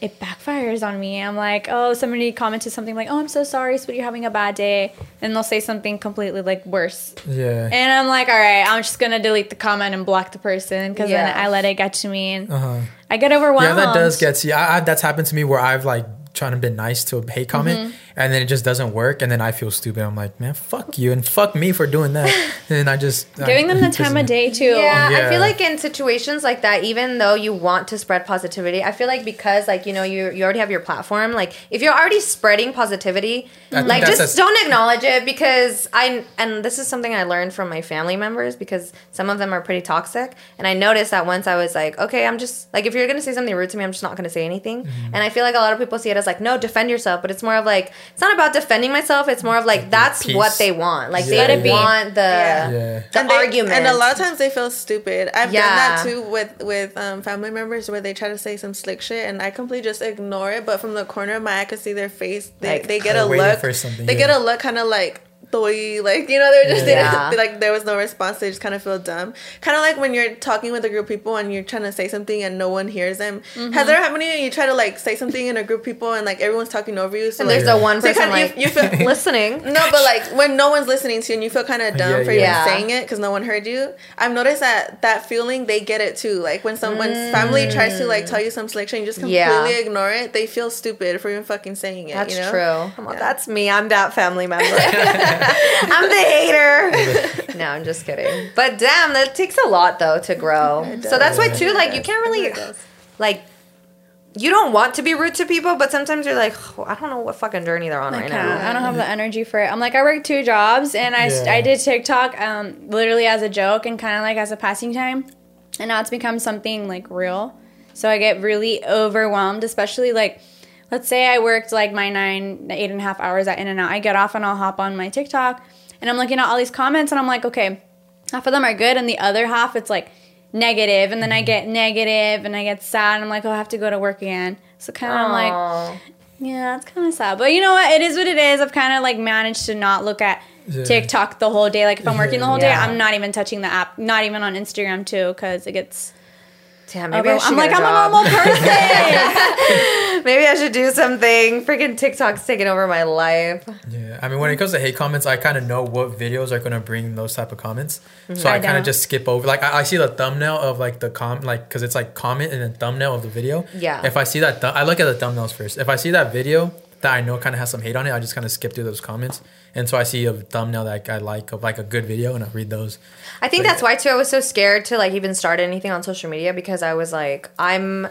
it backfires on me. I'm like, oh, somebody commented something like, oh, I'm so sorry, sweetie, you're having a bad day. And they'll say something completely like worse. Yeah. And I'm like, all right, I'm just gonna delete the comment and block the person because then I let it get to me and Uh-huh. I get overwhelmed. Yeah, that does get to you. I, I, that's happened to me where I've like trying to be nice to a hate comment Mm-hmm. and then it just doesn't work and then I feel stupid. I'm like, man, fuck you and fuck me for doing that. and I just giving I, them the time of day too. Yeah, I feel like in situations like that, even though you want to spread positivity, I feel like because like you know you you already have your platform, like if you're already spreading positivity, I think like just a- don't acknowledge it because I and this is something I learned from my family members because some of them are pretty toxic, and I noticed that once I was like, okay, I'm just like if you're gonna say something rude to me, I'm just not gonna say anything, Mm-hmm. and I feel like a lot of people see it as like no, defend yourself, but it's more of like it's not about defending myself, it's more of like that's Peace. what they want, like Yeah. they Let want the. Yeah. Yeah. The and they- argument. and a lot of times they feel stupid. I've Yeah. done that too with with um, family members where they try to say some slick shit, and I completely just ignore it. But from the corner of my eye, I could see their face. They, Like, they get a look. for something, they yeah. get a look, kind of like toy, like you know, they're just Yeah. they, like there was no response. They just kind of feel dumb. Kind of like when you're talking with a group of people and you're trying to say something and no one hears them. Mm-hmm. Has there happened to you? You try to like say something in a group of people and like everyone's talking over you. So And like, there's the one so you person kinda- like you, you feel listening. no, but like when no one's listening to you and you feel kind of dumb Yeah, for yeah. even saying it because no one heard you. I've noticed that that feeling they get it too. Like when some when family tries to like tell you some slick shit, and you just completely Yeah. ignore it. They feel stupid for even fucking saying it. That's you know? true. I'm Yeah. That's me. I'm that family member. I'm the hater. no, I'm just kidding. But damn, that takes a lot though to grow. So that's why too, like you can't really like you don't want to be rude to people, but sometimes you're like, oh, I don't know what fucking journey they're on I right can't. now. I don't have the energy for it. I'm like, I work two jobs, and I, Yeah. I did TikTok, um, literally as a joke and kind of like as a passing time, and now it's become something like real. So I get really overwhelmed, especially like, let's say I worked like my nine, eight and a half hours at In-N-Out. I get off and I'll hop on my TikTok, and I'm looking at all these comments, and I'm like, okay, half of them are good, and the other half it's like negative, and then I get negative, and I get sad, and I'm like, oh, I have to go to work again. So kind of I'm like. Yeah, it's kind of sad. But you know what? It is what it is. I've kind of like managed to not look at Yeah. TikTok the whole day. Like if I'm working the whole day, I'm not even touching the app. Not even on Instagram too, because it gets. Damn, maybe I I'm like a I'm job. a normal person. Maybe I should do something. Freaking TikTok's taking over my life. Yeah, I mean, when it comes to hate comments, I kind of know what videos are gonna bring those type of comments, mm-hmm. so I I, kind of just skip over. Like, I, I see the thumbnail of like the com, like, cause it's like comment and then thumbnail of the video. Yeah. If I see that, th- I look at the thumbnails first. If I see that video that I know kind of has some hate on it, I just kind of skip through those comments, and so I see a thumbnail that I like of like a good video, and I read those. I think But that's why too. I was so scared to like even start anything on social media because I was like, I'm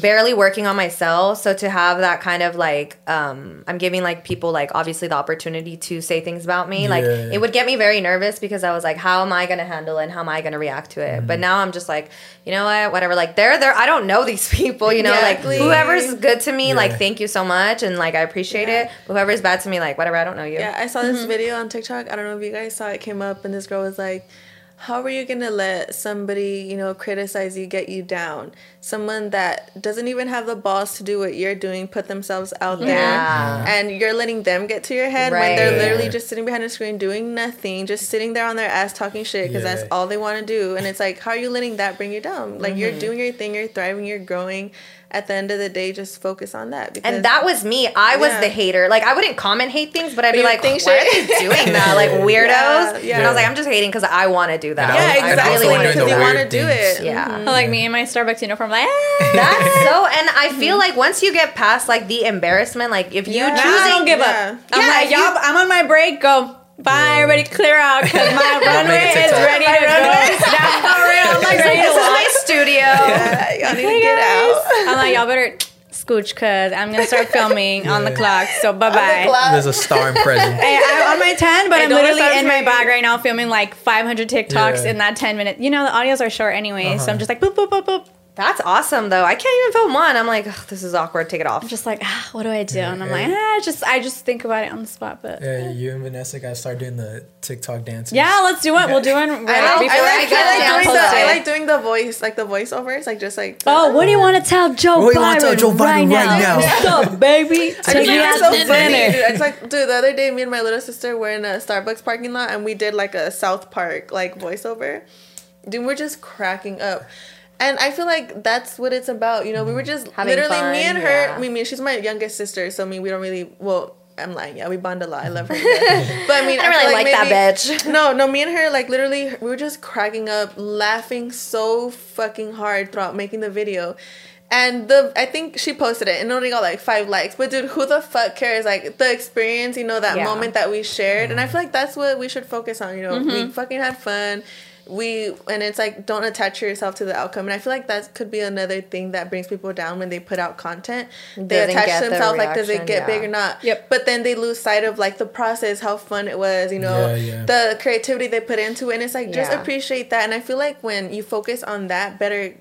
barely working on myself. So to have that kind of like, um, I'm giving like people like obviously the opportunity to say things about me. Like it would get me very nervous because I was like, how am I gonna handle it? And how am I gonna react to it? Mm-hmm. But now I'm just like, you know what? Whatever. Like they're there. I don't know these people. You know, like Exactly. whoever's good to me, like thank you so much, and like I appreciate Yeah. it. Whoever's bad to me, like whatever. I don't know you. Yeah, I saw this video on TikTok. I don't know if you guys saw it. Came up and this girl was like, "How are you gonna let somebody, you know, criticize you, get you down? Someone that doesn't even have the balls to do what you're doing, put themselves out Yeah. there, and you're letting them get to your head when they're Right. literally just sitting behind a screen doing nothing, just sitting there on their ass talking shit because that's all they want to do. And it's like, how are you letting that bring you down? Like you're doing your thing, you're thriving, you're growing. At the end of the day, just focus on that. Because And that was me. I was Yeah. the hater. Like I wouldn't comment hate things, but I'd be like, think "Why are shit." they doing that? Like weirdos." Yeah, yeah. And I was like, "I'm just hating because I want to do that." Yeah, was- I was exactly. also wanna doing Because the you want to do it. Yeah. Mhm. like me in my Starbucks uniform, like. That's so. And I feel like once you get past like the embarrassment, like if you Yeah. Nah, I don't give Yeah. up. I'm Yeah, like, if you- y'all, I'm on my break. Go. Bye, everybody, clear out because my runway is TikTok. ready to go. Down for real. I'm like, ready this to is my studio. Yeah, y'all need Hey, to get guys. out. I'm like, y'all better scooch because I'm gonna start filming on the clock. So bye bye. There's a star in present. Hey, I'm on my 10, but Hey, I'm literally in my saying- bag right now filming like 500 TikToks Yeah. in that 10 minutes. You know, the audios are short anyway, so I'm uh-huh. just like, boop, boop, boop, boop. That's awesome though. I can't even film one. I'm like, this is awkward. Take it off. I'm just like, ah, what do I do? And I'm Yeah. like, ah, just I just think about it on the spot. But yeah, Yeah, you and Vanessa gotta start doing the TikTok dances. Yeah, let's do it. We'll do it right I before like, I I, like- like, I I, like doing the, post I like doing the voice, like the voiceovers, like just like. Oh, what do you want to tell Joe What do you wanna tell Joe right, Biden now? right now? What's up, baby? I Take just me think out so to funny, dude. It's like, dude, the other day, me and my little sister were in a Starbucks parking lot, and we did like a South Park like voiceover. Dude, we're just cracking up. And I feel like that's what it's about. You know, we were just Having literally fun, me and her. yeah. I mean, she's my youngest sister, so I mean, we don't really. Well, I'm lying. Yeah, we bond a lot. I love her. but I mean, I don't really like that maybe- bitch. No, no, me and her like literally, we were just cracking up, laughing so fucking hard throughout making the video. And the I think she posted it and only got like five likes. But dude, who the fuck cares? Like the experience, you know, that Yeah. moment that we shared. And I feel like that's what we should focus on. You know, Mm-hmm. we fucking had fun. We and it's like don't attach yourself to the outcome. And I feel like that could be another thing that brings people down when they put out content. They Doesn't attach get the themselves like does it get yeah. big or not? Yep. But then they lose sight of like the process, how fun it was, you know, Yeah, yeah. the creativity they put into it. And it's like just Yeah. appreciate that. And I feel like when you focus on that, better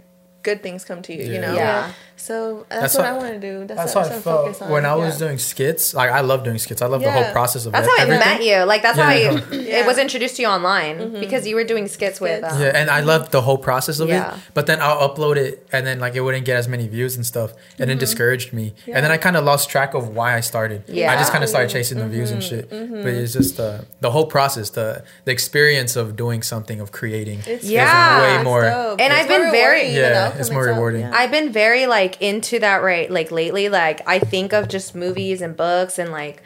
good things come to you, you know? Yeah. So uh, that's, That's what, how- I want to do. That's, That's what, how I that's what I'm focused felt on. when I was yeah. doing skits. Like I love doing skits. I love the whole process of it. That's it. how I met you. Like that's Yeah. how I, Yeah. Mm-hmm. it was introduced to you online mm-hmm. because you were doing skits with. Um, Yeah, and I mm-hmm. loved the whole process of Yeah. it. But then I'll upload it, and then like it wouldn't get as many views and stuff, and it mm-hmm. discouraged me. And then I kind of lost track of why I started. Yeah, I just kind of started chasing the views and shit. But it's just the the whole process, the the experience of doing something, of creating. It's Yeah. way more- dope. And It's I've been very- rewarding than the Yeah, it's more rewarding. I've been very like into that right like lately. Like I think of just movies and books and like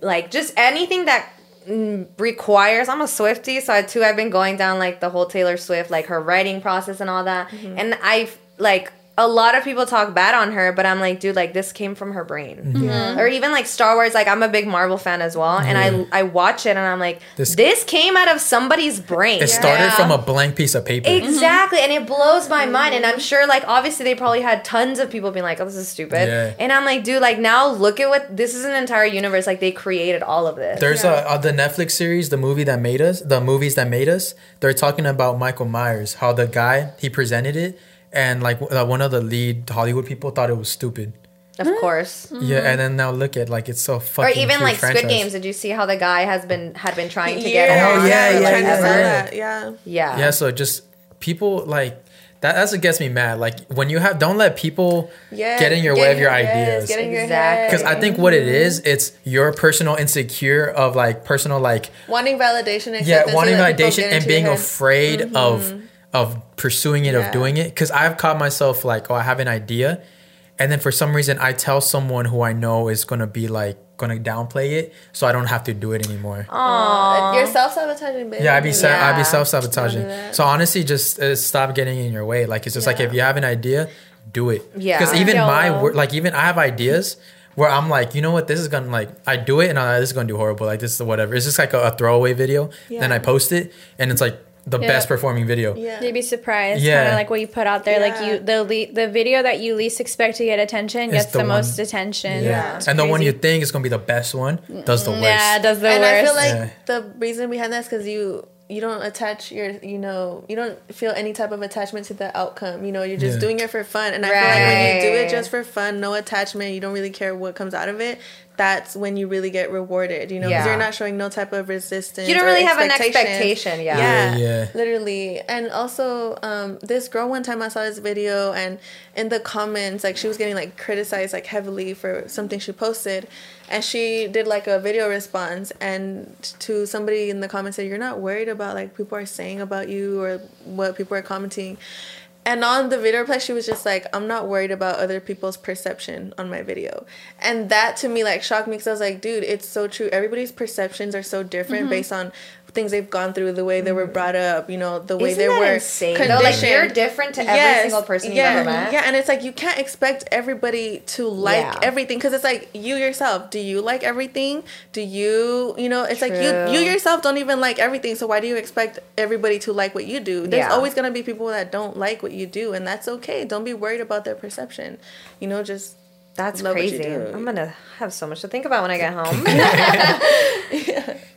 like just anything that mm, requires I'm a Swiftie, so I too I've been going down like the whole Taylor Swift like her writing process and all that. Mm-hmm. And I've like a lot of people talk bad on her, but I'm like, dude, like this came from her brain. Mm-hmm. Or even like Star Wars, like I'm a big Marvel fan as well, and I I watch it and I'm like, This- this, came out of somebody's brain. It started Yeah. from a blank piece of paper. Exactly, and it blows my mind. And I'm sure, like, obviously, they probably had tons of people being like, "Oh, this is stupid," Yeah. and I'm like, dude, like, now look at what this is an entire universe. Like, they created all of this. There's Yeah. a, uh the Netflix series, the movie that made us, the movies that made us. They're talking about Michael Myers, how the guy he presented it, and like uh, one of the lead Hollywood people thought it was stupid. of mm-hmm. course. Mm-hmm. Yeah, and then now look at like it's so fucking. Or fucking. even huge like franchise. Squid Games. Did you see how the guy has been had been trying to get her? Oh, on yeah, for, yeah, like, yeah, ever? that. Yeah. Yeah. Yeah, so just people like that. That's what gets me mad. Like when you have, don't let people Yeah. get in your way of your yes, ideas. Get in your Exactly. head. Because I think what it is, mm-hmm. it's your personal insecure of like personal like wanting validation. yeah, acceptance, wanting that people validation and into being your head. afraid of of pursuing it, Yeah. of doing it. Because I've caught myself like, oh, I have an idea, and then for some reason I tell someone who I know is gonna be like gonna downplay it, so I don't have to do it anymore. Uh, You're self sabotaging, baby. Yeah, I'd be sa- I'd be self sabotaging. Don't do that. So honestly, just uh, stop getting in your way. Like it's just like if you have an idea, do it. Yeah. Because even my YOLO. wor- like even I have ideas where I'm like, you know what, this is gonna like I do it and I'm like, this is gonna do horrible. Like this is whatever. It's just like a, a throwaway video. Then I post it and it's like the Yeah. best performing video. Yeah. You'd be surprised, Yeah. kind of like what you put out there. Like you, the le- the video that you least expect to get attention It's gets the the, most attention. Yeah. It's And the one you think is gonna be the best one does the worst. yeah, does the and worst. I feel like Yeah. the reason behind that is because you you don't attach your you know you don't feel any type of attachment to the outcome. You know, you're just Yeah. doing it for fun. And I feel like when you do it just for fun, no attachment, you don't really care what comes out of it. That's when you really get rewarded. You know, because Yeah. you're not showing no type of resistance. You don't really have an expectation. expectation. Yeah. Yeah, Yeah, yeah. literally. And also, um, this girl one time I saw this video, and in the comments, like she was getting like criticized like heavily for something she posted, and she did like a video response, and to somebody in the comments said, "You're not worried about like people are saying about you or what people are commenting." And on the video reply, she was just like, I'm not worried about other people's perception on my video. And that to me, like, shocked me because I was like, dude, it's so true. Everybody's perceptions are so different Mm-hmm. based on things they've gone through, the way they were mm. brought up, you know, the way Isn't they were insane? Though, like you're different to every single person yeah, you've ever met. Yeah, and it's like you can't expect everybody to like Yeah. everything because it's like you yourself. Do you like everything? Do you, you know, it's like you you yourself don't even like everything. So why do you expect everybody to like what you do? There's Yeah. always gonna be people that don't like what you do, and that's okay. Don't be worried about their perception. You know, just That's Love crazy. I'm gonna have so much to think about when I get home.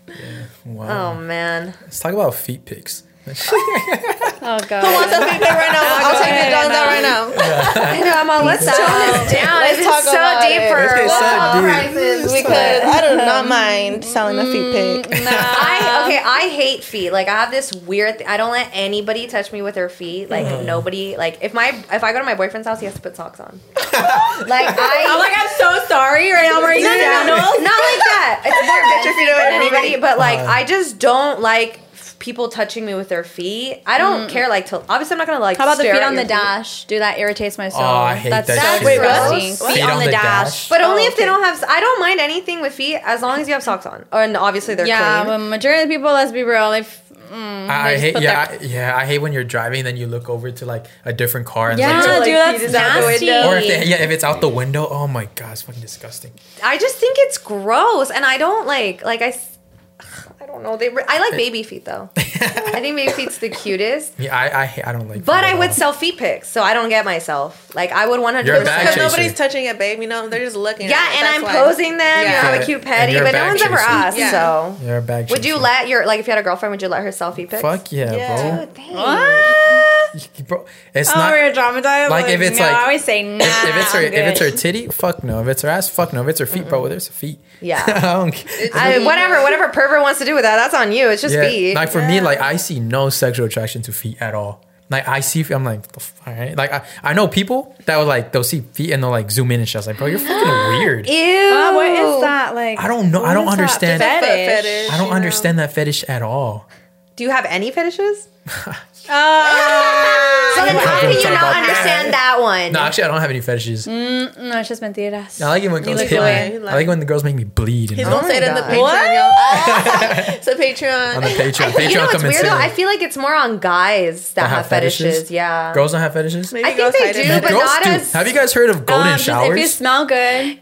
Wow. oh man. Let's talk about feet pics. Oh god. what's up, people? Right now, I'll take the dogs out right now. I know, I'm all, let's tone this down. Let's talk so about deep it. for Let's get so deep. prices. Because I do not mind selling a feet pic. I okay. I hate feet. Like I have this weird. Th- I don't let anybody touch me with their feet. Like Uh-huh. nobody. Like if my if I go to my boyfriend's house, he has to put socks on. like I. I'm like, I'm so sorry. Right now, I'm wearing no, no, no, sandals. not like that. It's more Get your feet than anybody, but like Uh. I just don't like f- people touching me with their feet. I don't care. Like, to obviously, I'm not gonna like. How about the feet on the your feet. dash? Dude, that irritates my soul. Oh, I hate That's that so shit. Wait, disgusting. What? Feet on the dash. But only Oh, if they don't have. I don't mind anything with feet as long as you have socks on, or and obviously they're clean. Yeah, clean. but majority of the people, let's be real, they mm, I, I hate yeah their- I, yeah I hate when you're driving then you look over to like a different car and yeah, like, like, dude, that's feet is out nasty. or if they, yeah if it's out the window oh my god it's fucking disgusting I just think it's gross, and I don't like like I. s- I don't know. They. re- I like baby feet though. I think baby feet's the cutest. yeah I I, I don't like But I would all. sell feet pics, so I don't get myself. Like I would one hundred You're a bag Because nobody's touching it, babe. You know, they're just looking. Yeah, at it. and I'm why. posing them. You know, Yeah. I'm a cute And petty, but no bag one's ever asked. Yeah. So, you're a bag would you chaser. let your like if you had a girlfriend, would you let her selfie pics? fuck yeah, Yeah. What? Bro bro it's Oh, not we're traumatized. like, if it's no, like- I always say nah. if, if it's her if it's her titty fuck no if it's her ass fuck no if it's her feet bro there's her feet Yeah. I don't care. I, whatever, whatever pervert wants to do with that, that's on you. It's just yeah feet. like for me like I see no sexual attraction to feet at all like I see I'm like the f- all right like I, I know people that will like they'll see feet and they'll like zoom in and shit I was like bro you're fucking weird Ew. Uh, what is that like? I don't know I don't what is that understand fetish? fetish. I don't you know? understand that fetish at all Do you have any fetishes? Uh, So then how not can you not about understand that. that one? no actually I don't have any fetishes no, it's just mentiras. I like it when girls look hit away. me You I like it when the girls make me bleed and He's all. gonna say it in the God. Patreon, y'all. it's Patreon. on the Patreon I Patreon you know what's come and weird though? I feel like it's more on guys that, have, fetishes. Yeah. girls don't have fetishes Maybe I think girls they hide do, better. but girls not do as- have you guys heard of golden Um, just showers If you smell good. Ew.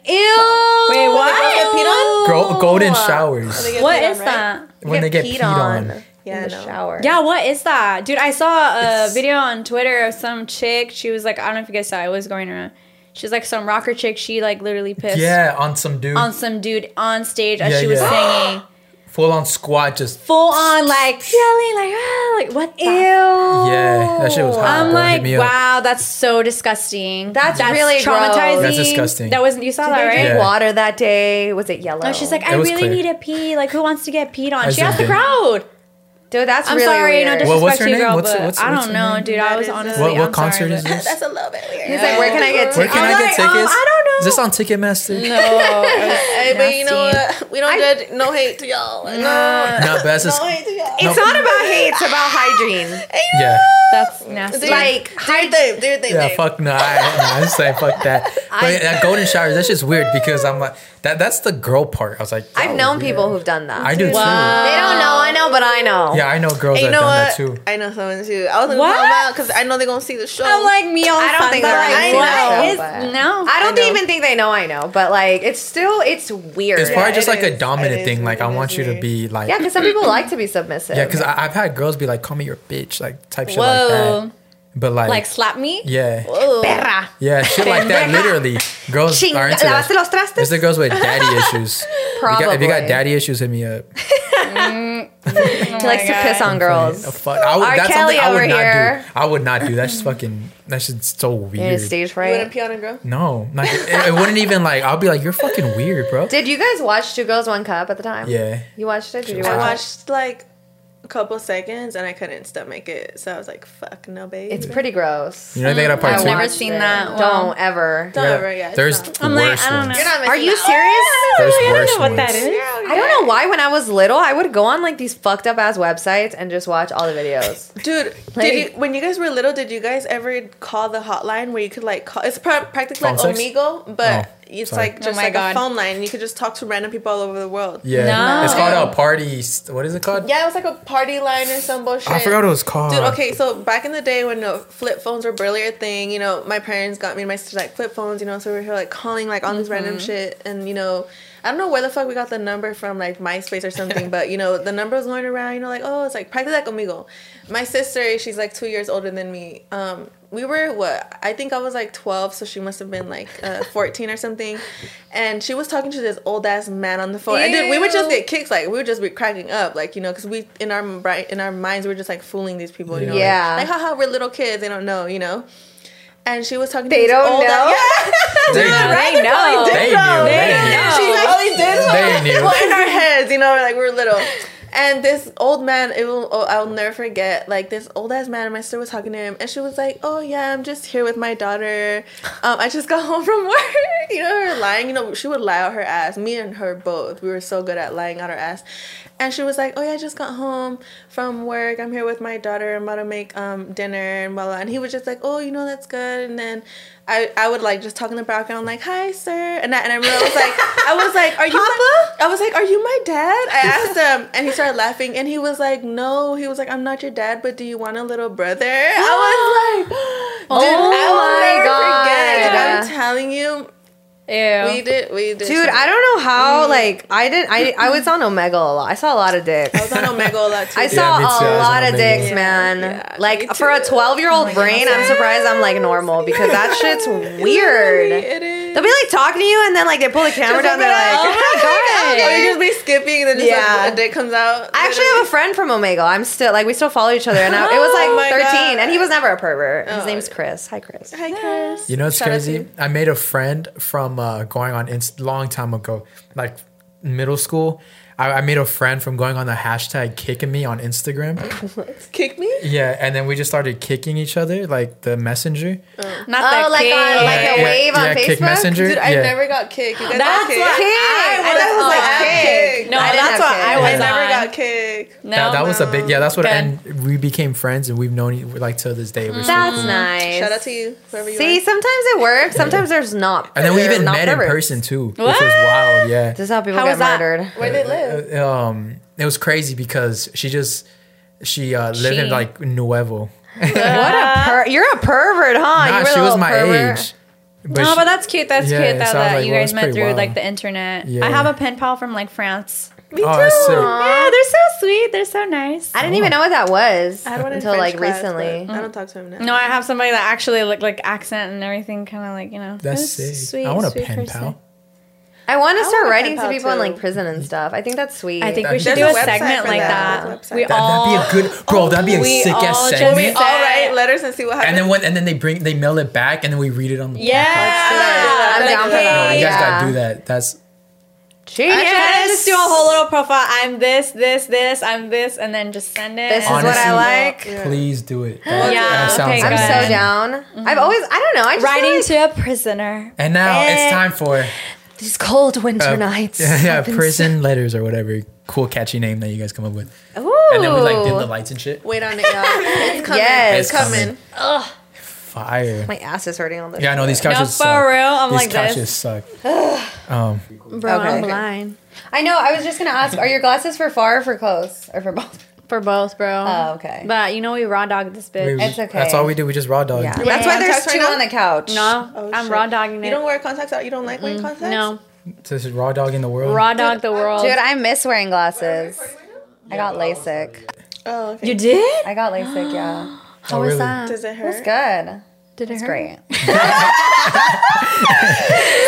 Wait, what? Girls get peed on? Girl, golden showers They get What peed on, is right? that? when they get peed on. Yeah, in the I know. shower. Yeah, what is that? Dude, I saw a It's- video on Twitter of some chick. She was like, I don't know if you guys saw it, it was going around. She's like some rocker chick. She like literally pissed Yeah, on some dude, on some dude on stage as Yeah, she was yeah. singing. full on squat, just Full on like yelling, like, ah, like what the Ew. yeah, that shit was hot. I'm bro. Like, me up. wow, that's so disgusting. That's really gross. traumatizing. That's disgusting. That was you saw Did that right? Yeah. water that day? Was it yellow? No, she's like, I really clear. need to pee. Like, who wants to get peed on? As she asked the did. crowd. Dude, that's I'm really sorry, no weird. disrespect Well, what's her to you, name? girl, What's- but what's- I don't know, name? dude. I was is a- honestly, What, what I'm concert sorry, is this? That's a little bit weird. He's like, where can I get tickets? Where tickets? can I'm I get like, tickets? um, I don't know. Is this on Ticketmaster? No, Hey, but you know what? We don't I- judge. No hate to y'all. Like, Uh, No, but that's just, no hate to y'all. It's No. not about hate. It's about hygiene. yeah, That's nasty. Dude, Like, do your thing. Do your thing. yeah. Fuck no, I, no, I just say fuck that. But I- that golden showers, that's just weird because I'm like that. That's the girl part. I was like, I've oh, known weird. people who've done that. I do too. They don't know. I know, but I know. Yeah, I know girls And you that know done what? that too. I know someone too. I was gonna What? call them because I know they're gonna see the show. I'm like me all I don't fun, think they're like, gonna see what the show, is- but- no? I don't I know. even think they know I know, but like it's still it's weird. It's Yeah, probably it just like a is. dominant It is thing. Like I weird. want you to It is be like, yeah, because some people like to be submissive. yeah, because I've had girls be like, call me your bitch, like type shit Whoa. like that. But like, like slap me? yeah, Whoa. perra. yeah, shit like that. Literally, girls Chinga, are into lavaste that. los trastes? It's the girls with daddy issues. If you, got, if you got Probably. daddy issues, hit me up. Mm-hmm. He likes to oh piss on girls. Oh, fuck. I would, R. that's Kelly something I would over not here. do. I would not do. That. That's just fucking. That's just so You need weird. stage you fright. wouldn't pee on a girl. No, like it, it wouldn't even like. I'll be like, you're fucking weird, bro. Did you guys watch Two Girls One Cup at the time? Yeah. You watched it? Did you I I watch it? watched like a couple seconds and I couldn't stomach it, so I was like, "Fuck no, babe." It's pretty gross. You know they got a part I've two. never seen it. that. Don't Well, ever. Don't ever, yeah. it's There's not. I'm like, I don't ones. know. You're not Are you out. serious? There's I don't know what that ones. is. I don't know why when I was little I would go on like these fucked up ass websites and just watch all the videos. Dude, Like- did you when you guys were little? Did you guys ever call the hotline where you could like call? It's pra- practically like sex? Omegle, but Oh, it's sorry. like Oh just my like God. a phone line. You could just talk to random people all over the world. Yeah, No. it's called a party. What is it called? Yeah, it was like a party line or some bullshit. I forgot what it was called. Dude, okay, so back in the day when uh, flip phones were barely a thing, you know, my parents got me and my sister like flip phones, you know, so we were here like calling like on this random shit, and you know, I don't know where the fuck we got the number from, like MySpace or something, but you know, the number was going around, you know, like oh, it's like practically like amigo. My sister, she's like two years older than me. Um, we were what I think I was like twelve, so she must have been like uh, fourteen or something, and she was talking to this old ass man on the phone. And dude, we would just get kicks, like we would just be cracking up, like you know, because we in our in our minds we we're just like fooling these people, you know, like- Yeah. like, haha, we're little kids, they don't know, you know. And she was talking. They to this don't old know? Yeah. They knew. They know. They knew. They knew. She actually did. They knew. Well, in our heads, you know, like we we're little. And this old man, it will, oh, I'll never forget. Like this old ass man, my sister was talking to him, and she was like, "Oh yeah, I'm just here with my daughter. Um, I just got home from work." you know her lying. You know she would lie out her ass. Me and her both. We were so good at lying out our ass. And she was like, "Oh yeah, I just got home from work. I'm here with my daughter. I'm about to make um dinner and blah blah." And he was just like, "Oh, you know that's good." And then I, I would like just talk in the background like, "Hi, sir," and I, and I was like, I was like, "Are you my, I was like, "Are you my dad?" I asked him, and he started laughing, and he was like, "No." He was like, "I'm not your dad, but do you want a little brother?" I was like, oh "Dude, Oh I will my never forget." God. I'm telling you, Ew. we did, we did. Dude, I don't know how. Mm. Like, I didn't. I I was on Omegle a lot. I saw a lot of dicks. I was on Omegle a lot too. I saw me too. I a lot of Omegle. dicks, Yeah, man. yeah, like for a 12 year old brain, I'm surprised I'm like normal because that shit's weird. It is. They'll be like talking to you and then like they pull the camera down. They're like, oh my God. Or you just be skipping and then just Yeah. like, a dick comes out. I actually have a friend from Omegle. I'm still like we still follow each other, and I, it was Oh like 13, God. and he was never a pervert. His Oh. name's Chris. Hi, Chris. Hi, Chris. You know what's Shout crazy? I made a friend from uh, going on Inst- long time ago, like middle school. I, I made a friend from going on the hashtag kicking me on Instagram. Kick me? yeah, and then we just started kicking each other, like the messenger. Oh. Not Oh, the like king. on like a Yeah, wave on yeah, Facebook. Kik messenger. Dude, I yeah. never got kicked. You guys That's got kicked? what Kick. I thought it was like I kick. kicked. No, I that's have what kids. I I was never on. got kicked. No, that, that was a big yeah. That's what Good. and we became friends and we've known e- like to this day. We're so That's cool. nice. Shout out to you, whoever you See, are. sometimes it works. Sometimes there's not. And then we even met in person too, which What? was wild. Yeah. This is how people get murdered. Where they live? Uh, um, it was crazy because she just she uh, lived in like Nuevo. What a per- you're a pervert, huh? Nah, you were she the was little my pervert. age. no, she- but that's cute. That's Yeah, cute that, so I was that like, you well, guys it's met pretty through wild. like the internet. Yeah. I have a pen pal from like France. Me Oh, that's sick. Yeah, they're so sweet. They're so nice. I didn't even know what that was I had one in until French like class, recently. but I don't talk to him now. No, I have somebody that actually looked like accent and everything, kind of like you know. That's it's sick. Sweet, I want a sweet pen person. pal. I want to start writing to pal, people in like prison and stuff. I think that's sweet. I think we That'd should do a a segment like that. that. There's a website. We That- all that'd be a good bro. That'd be a sick ass segment. We all Set. write letters and see what happens. And then when and then they bring they mail it back and then we read it on the yeah. I'm down for that. No, you guys Yeah. gotta do that. That's Genius. Actually, just do a whole little profile. I'm this, this, this. I'm this, and then just send it. This is what I Honestly, like. please do it. That, Yeah, that sounds okay, I'm good. so good. down. I've always, I don't know. I just Writing like to a prisoner. And now Eh. it's time for these cold winter uh, nights. Yeah, yeah I've been prison letters or whatever cool catchy name that you guys come up with. so- Ooh. And then we like dim the lights and shit. Wait on it, y'all. It's coming. Yes. It's coming. Fire. My ass is hurting on this. Yeah, I know these No, couches for suck. real. I'm these like couches this. suck. um, Bro, Okay. I'm blind. I know. I was just gonna ask: Are your glasses for far or for close, or for both? For both, bro. Oh, okay. But you know we raw dog this bitch. we- It's okay. That's all we do. We just raw dog. Yeah, wearing that's why there's contacts two right on the couch. no, Oh, I'm shit. raw dogging it. You don't wear contacts out? You don't like wearing contacts? no, So This is raw dog in the world. raw dog the world. dude, I miss wearing glasses. I got LASIK. Oh, okay. you did? I got LASIK. Yeah, How Oh, was really? that? Does it hurt? it was good. Did it It's hurt? great.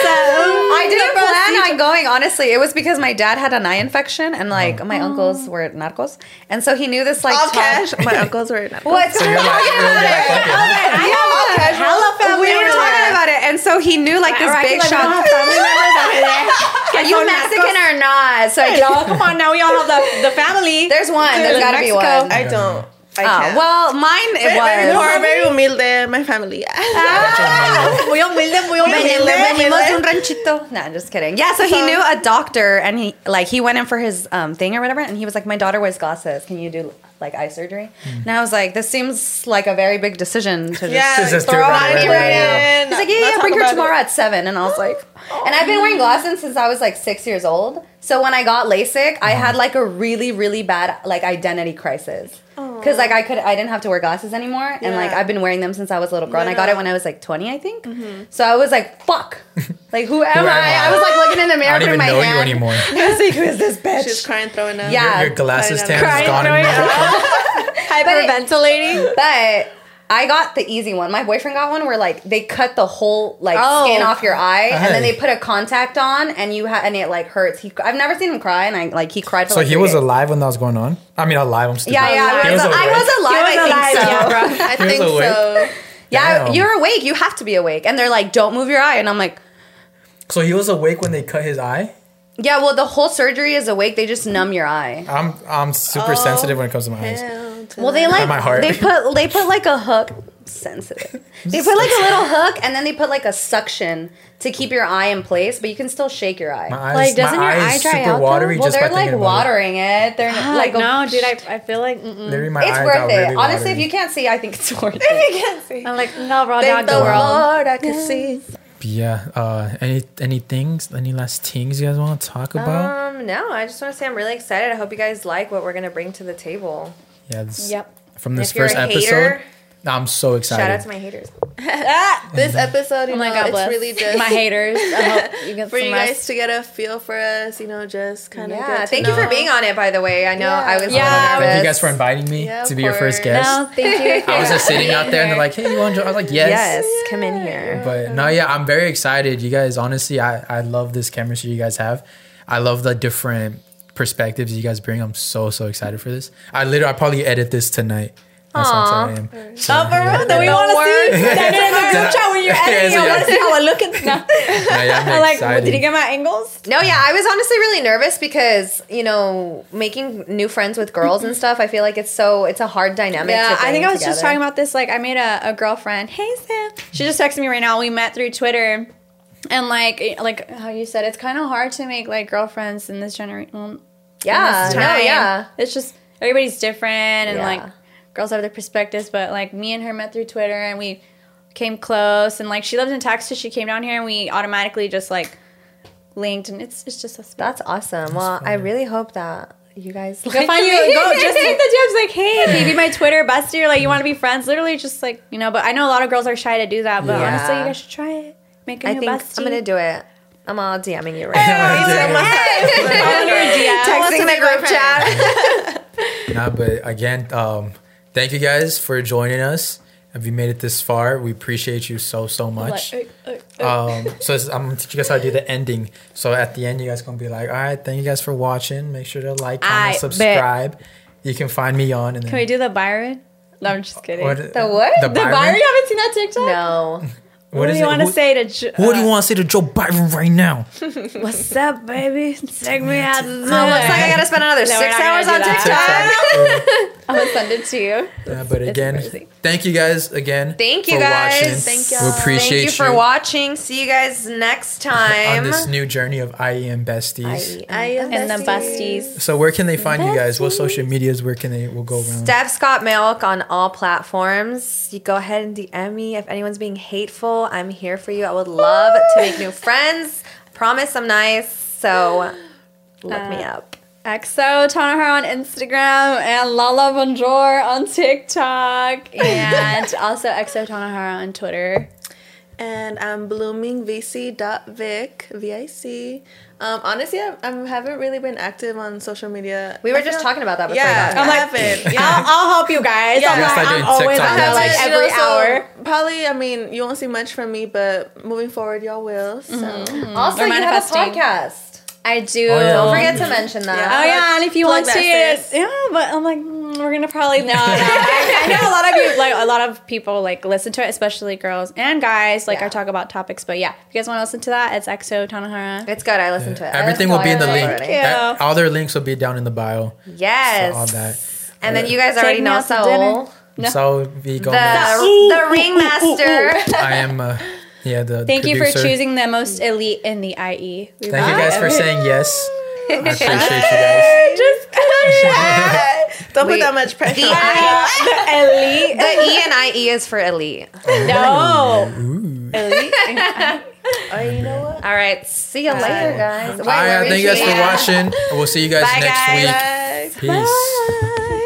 So I didn't plan on going. Honestly, it was because my dad had an eye infection, and like my oh. uncles were narcos, and so he knew this like All cash. My uncles were not. What? So you're like, you're like, fuck it. I have Hella family We were over talking about it, and so he knew like this Alright, big like, shot. have family members over there. Are you Mexican or not? So I Hello, come on now. We all have the, the family. There's one. There's in gotta be one. I don't. I Oh, can't. well, mine it very was. poor, very humilde, my family. Ah. Muy humilde, muy humilde. Venimos de un ranchito. No, I'm just kidding. Yeah, so he uh-huh. knew a doctor, and he like he went in for his um, thing or whatever, and he was like, "My daughter wears glasses. Can you do like eye surgery?" And I was like, "This seems like a very big decision to just yeah, Just throw do it it right on away. right now. He's like, yeah, yeah, bring her tomorrow at seven. And I was like, and I've been wearing glasses since I was like six years old. So when I got LASIK, I had like a really, really bad like identity crisis. Because like I could, I didn't have to wear glasses anymore, and like I've been wearing them since I was a little girl, and I got it when I was like twenty, I think. Mm-hmm. So I was like, "Fuck, like who am am I? I? I was like looking in the mirror, I don't even my know hand. you anymore. I was like, who is this bitch? She's crying, throwing up. Yeah. Your glasses tan is gone. throwing immediately. Hyperventilating. But I got the easy one. My boyfriend got one where like they cut the whole like Oh. skin off your eye, and then they put a contact on, and you ha- and it like hurts. He, I've never seen him cry, and I like he cried for. So like, he was days. alive when that was going on. I mean, alive. I'm still. Yeah, yeah, He I was, was I was alive. Was I think alive, so. yeah. I think so. Yeah, Damn. you're awake. You have to be awake, and they're like, "Don't move your eye," and I'm like, So he was awake when they cut his eye. "Yeah, well, the whole surgery is awake. They just numb your eye." I'm I'm super oh, sensitive when it comes to my eyes. Well, they like my heart. they put they put like a hook sensitive. They put like a little hook and then they put like a suction to keep your eye in place, but you can still shake your eye. My eyes, Like, doesn't my your eyes eye dry super out, though? watery well, just they're by like watering it. They're like like a- no, dude. I, I feel like mm-mm. my It's eye worth it. really Honestly, watery. if you can't see, I think it's worth it. If you can't see. I'm like no, raw Thank dog the the world. Lord, I can see. Yeah. Uh, any any things, any last things you guys want to talk about? Um, no, I just want to say I'm really excited. I hope you guys like what we're gonna bring to the table. yeah. This, Yep. From this if you're first a episode, hater, I'm so excited. shout out to my haters. This episode, you Oh my know, god, it's bless really just my haters. I hope you get for you guys rest. to get a feel for us. You know, just kind of Yeah, thank you for being on it. By the way, I know I was. Yeah. a Thank you guys for inviting me Yeah, of to be your first guest. No, thank you. I was just sitting out there and they're like, "Hey, you want?" to-" I was like, "Yes." Yes, come in here. But no, yeah, I'm very excited. You guys, honestly, I I love this chemistry you guys have. I love the different perspectives you guys bring. I'm so so excited for this. I literally, I probably edit this tonight. That's how excited I am. So, yeah. Then we want to see. Send it in the group chat when you're editing. so I want to see how I look. And, no. No, yeah, I'm I'm like, excited. did you get my angles? No, yeah, I was honestly really nervous because you know making new friends with girls and stuff. I feel like it's so it's a hard dynamic. Yeah, to I think I was just talking about this. Like, I made a, a girlfriend. Hey, Sam. She just texted me right now. We met through Twitter. And like, eh, like how you said, it's kind of hard to make like girlfriends in this generation. Mm, yeah, this no, yeah. It's just everybody's different, and Yeah. like girls have their perspectives. But like me and her met through Twitter, and we came close. And like she lives in Texas, she came down here, and we automatically just like linked, and it's it's just so sweet. That's awesome. Well, I really hope that you guys Go find you. Go just hit the jobs. Like, hey, can you be my Twitter bestie? Or like, you want to be friends? Literally, just like you know. But I know a lot of girls are shy to do that. But Yeah. honestly, you guys should try it. Make a I new think bestie. I'm gonna do it. I'm all DMing you right now. Texting the group chat. Nah, but again, um, thank you guys for joining us. If you made it this far, we appreciate you so so much. Like, uh, uh, uh. Um, so I'm gonna teach you guys how to do the ending. So at the end, you guys gonna be like, "All right, thank you guys for watching. Make sure to like, I comment, bet. subscribe. You can find me on and then Can we do the Byron? No, I'm just kidding. what, the The what? The Byron? Byron. You haven't seen that TikTok? No. What, is do you want to say to? Jo- What do you uh, want to say to Joe Biden right now? What's up, baby? Take me out. to Oh, looks like I gotta spend another No, six hours on do. TikTok. I'm gonna send it to you. Yeah, but again, thank you guys again. Thank you for guys. Watching. Thank We appreciate Thank you for watching. See you guys next time on this new journey of IEM besties. I am And the bestie. busties. So where can they find you guys? What social medias? Where can they? We'll go around. Steph's Got Milk on all platforms. You go ahead and DM me if anyone's being hateful. I'm here for you. I would love to make new friends. Promise I'm nice. So look me uh, up. XO Tanahara on Instagram and Lala Bonjour on TikTok and also XO Tanahara on Twitter. And I'm bloomingvc.vic, V-I-C. Um, honestly, I, I haven't really been active on social media. We were I just feel- talking about that before. Yeah. I I'm like- haven't. Yeah. I'll, I'll help you guys. Yeah. I'm, You like, I'm always on there, like dances. You every know, so hour. Probably, I mean, you won't see much from me, but moving forward, y'all will. So. Also, We're you have a podcast. I do. Oh, yeah. Don't forget to mention that. Oh yeah, and if you Plug want to, that, yeah, but I'm like, mm, we're gonna probably no. no. I, I know a lot of you, like a lot of people, like listen to it, especially girls and guys. Like Yeah. I talk about topics, but yeah, if you guys want to listen to that, it's XO Tanahara. It's good. I listened to it. Everything will be in the to link. of you. That- all their links will be down in the bio. Yes. So all that. And then you guys Take already know out to dinner. Saul. No. So V The, the ringmaster. I am. Uh, yeah. The Thank you for choosing the most elite in the IE. We Thank you guys for it. saying yes. I appreciate you guys. Just Don't Wait, put that much The, pressure. I, elite. the E and IE is for elite. No. Ooh. elite. All right. See you later, guys. Wait, All right. Thank you guys for watching. We'll see you guys Bye, next guys. week. Peace. Bye.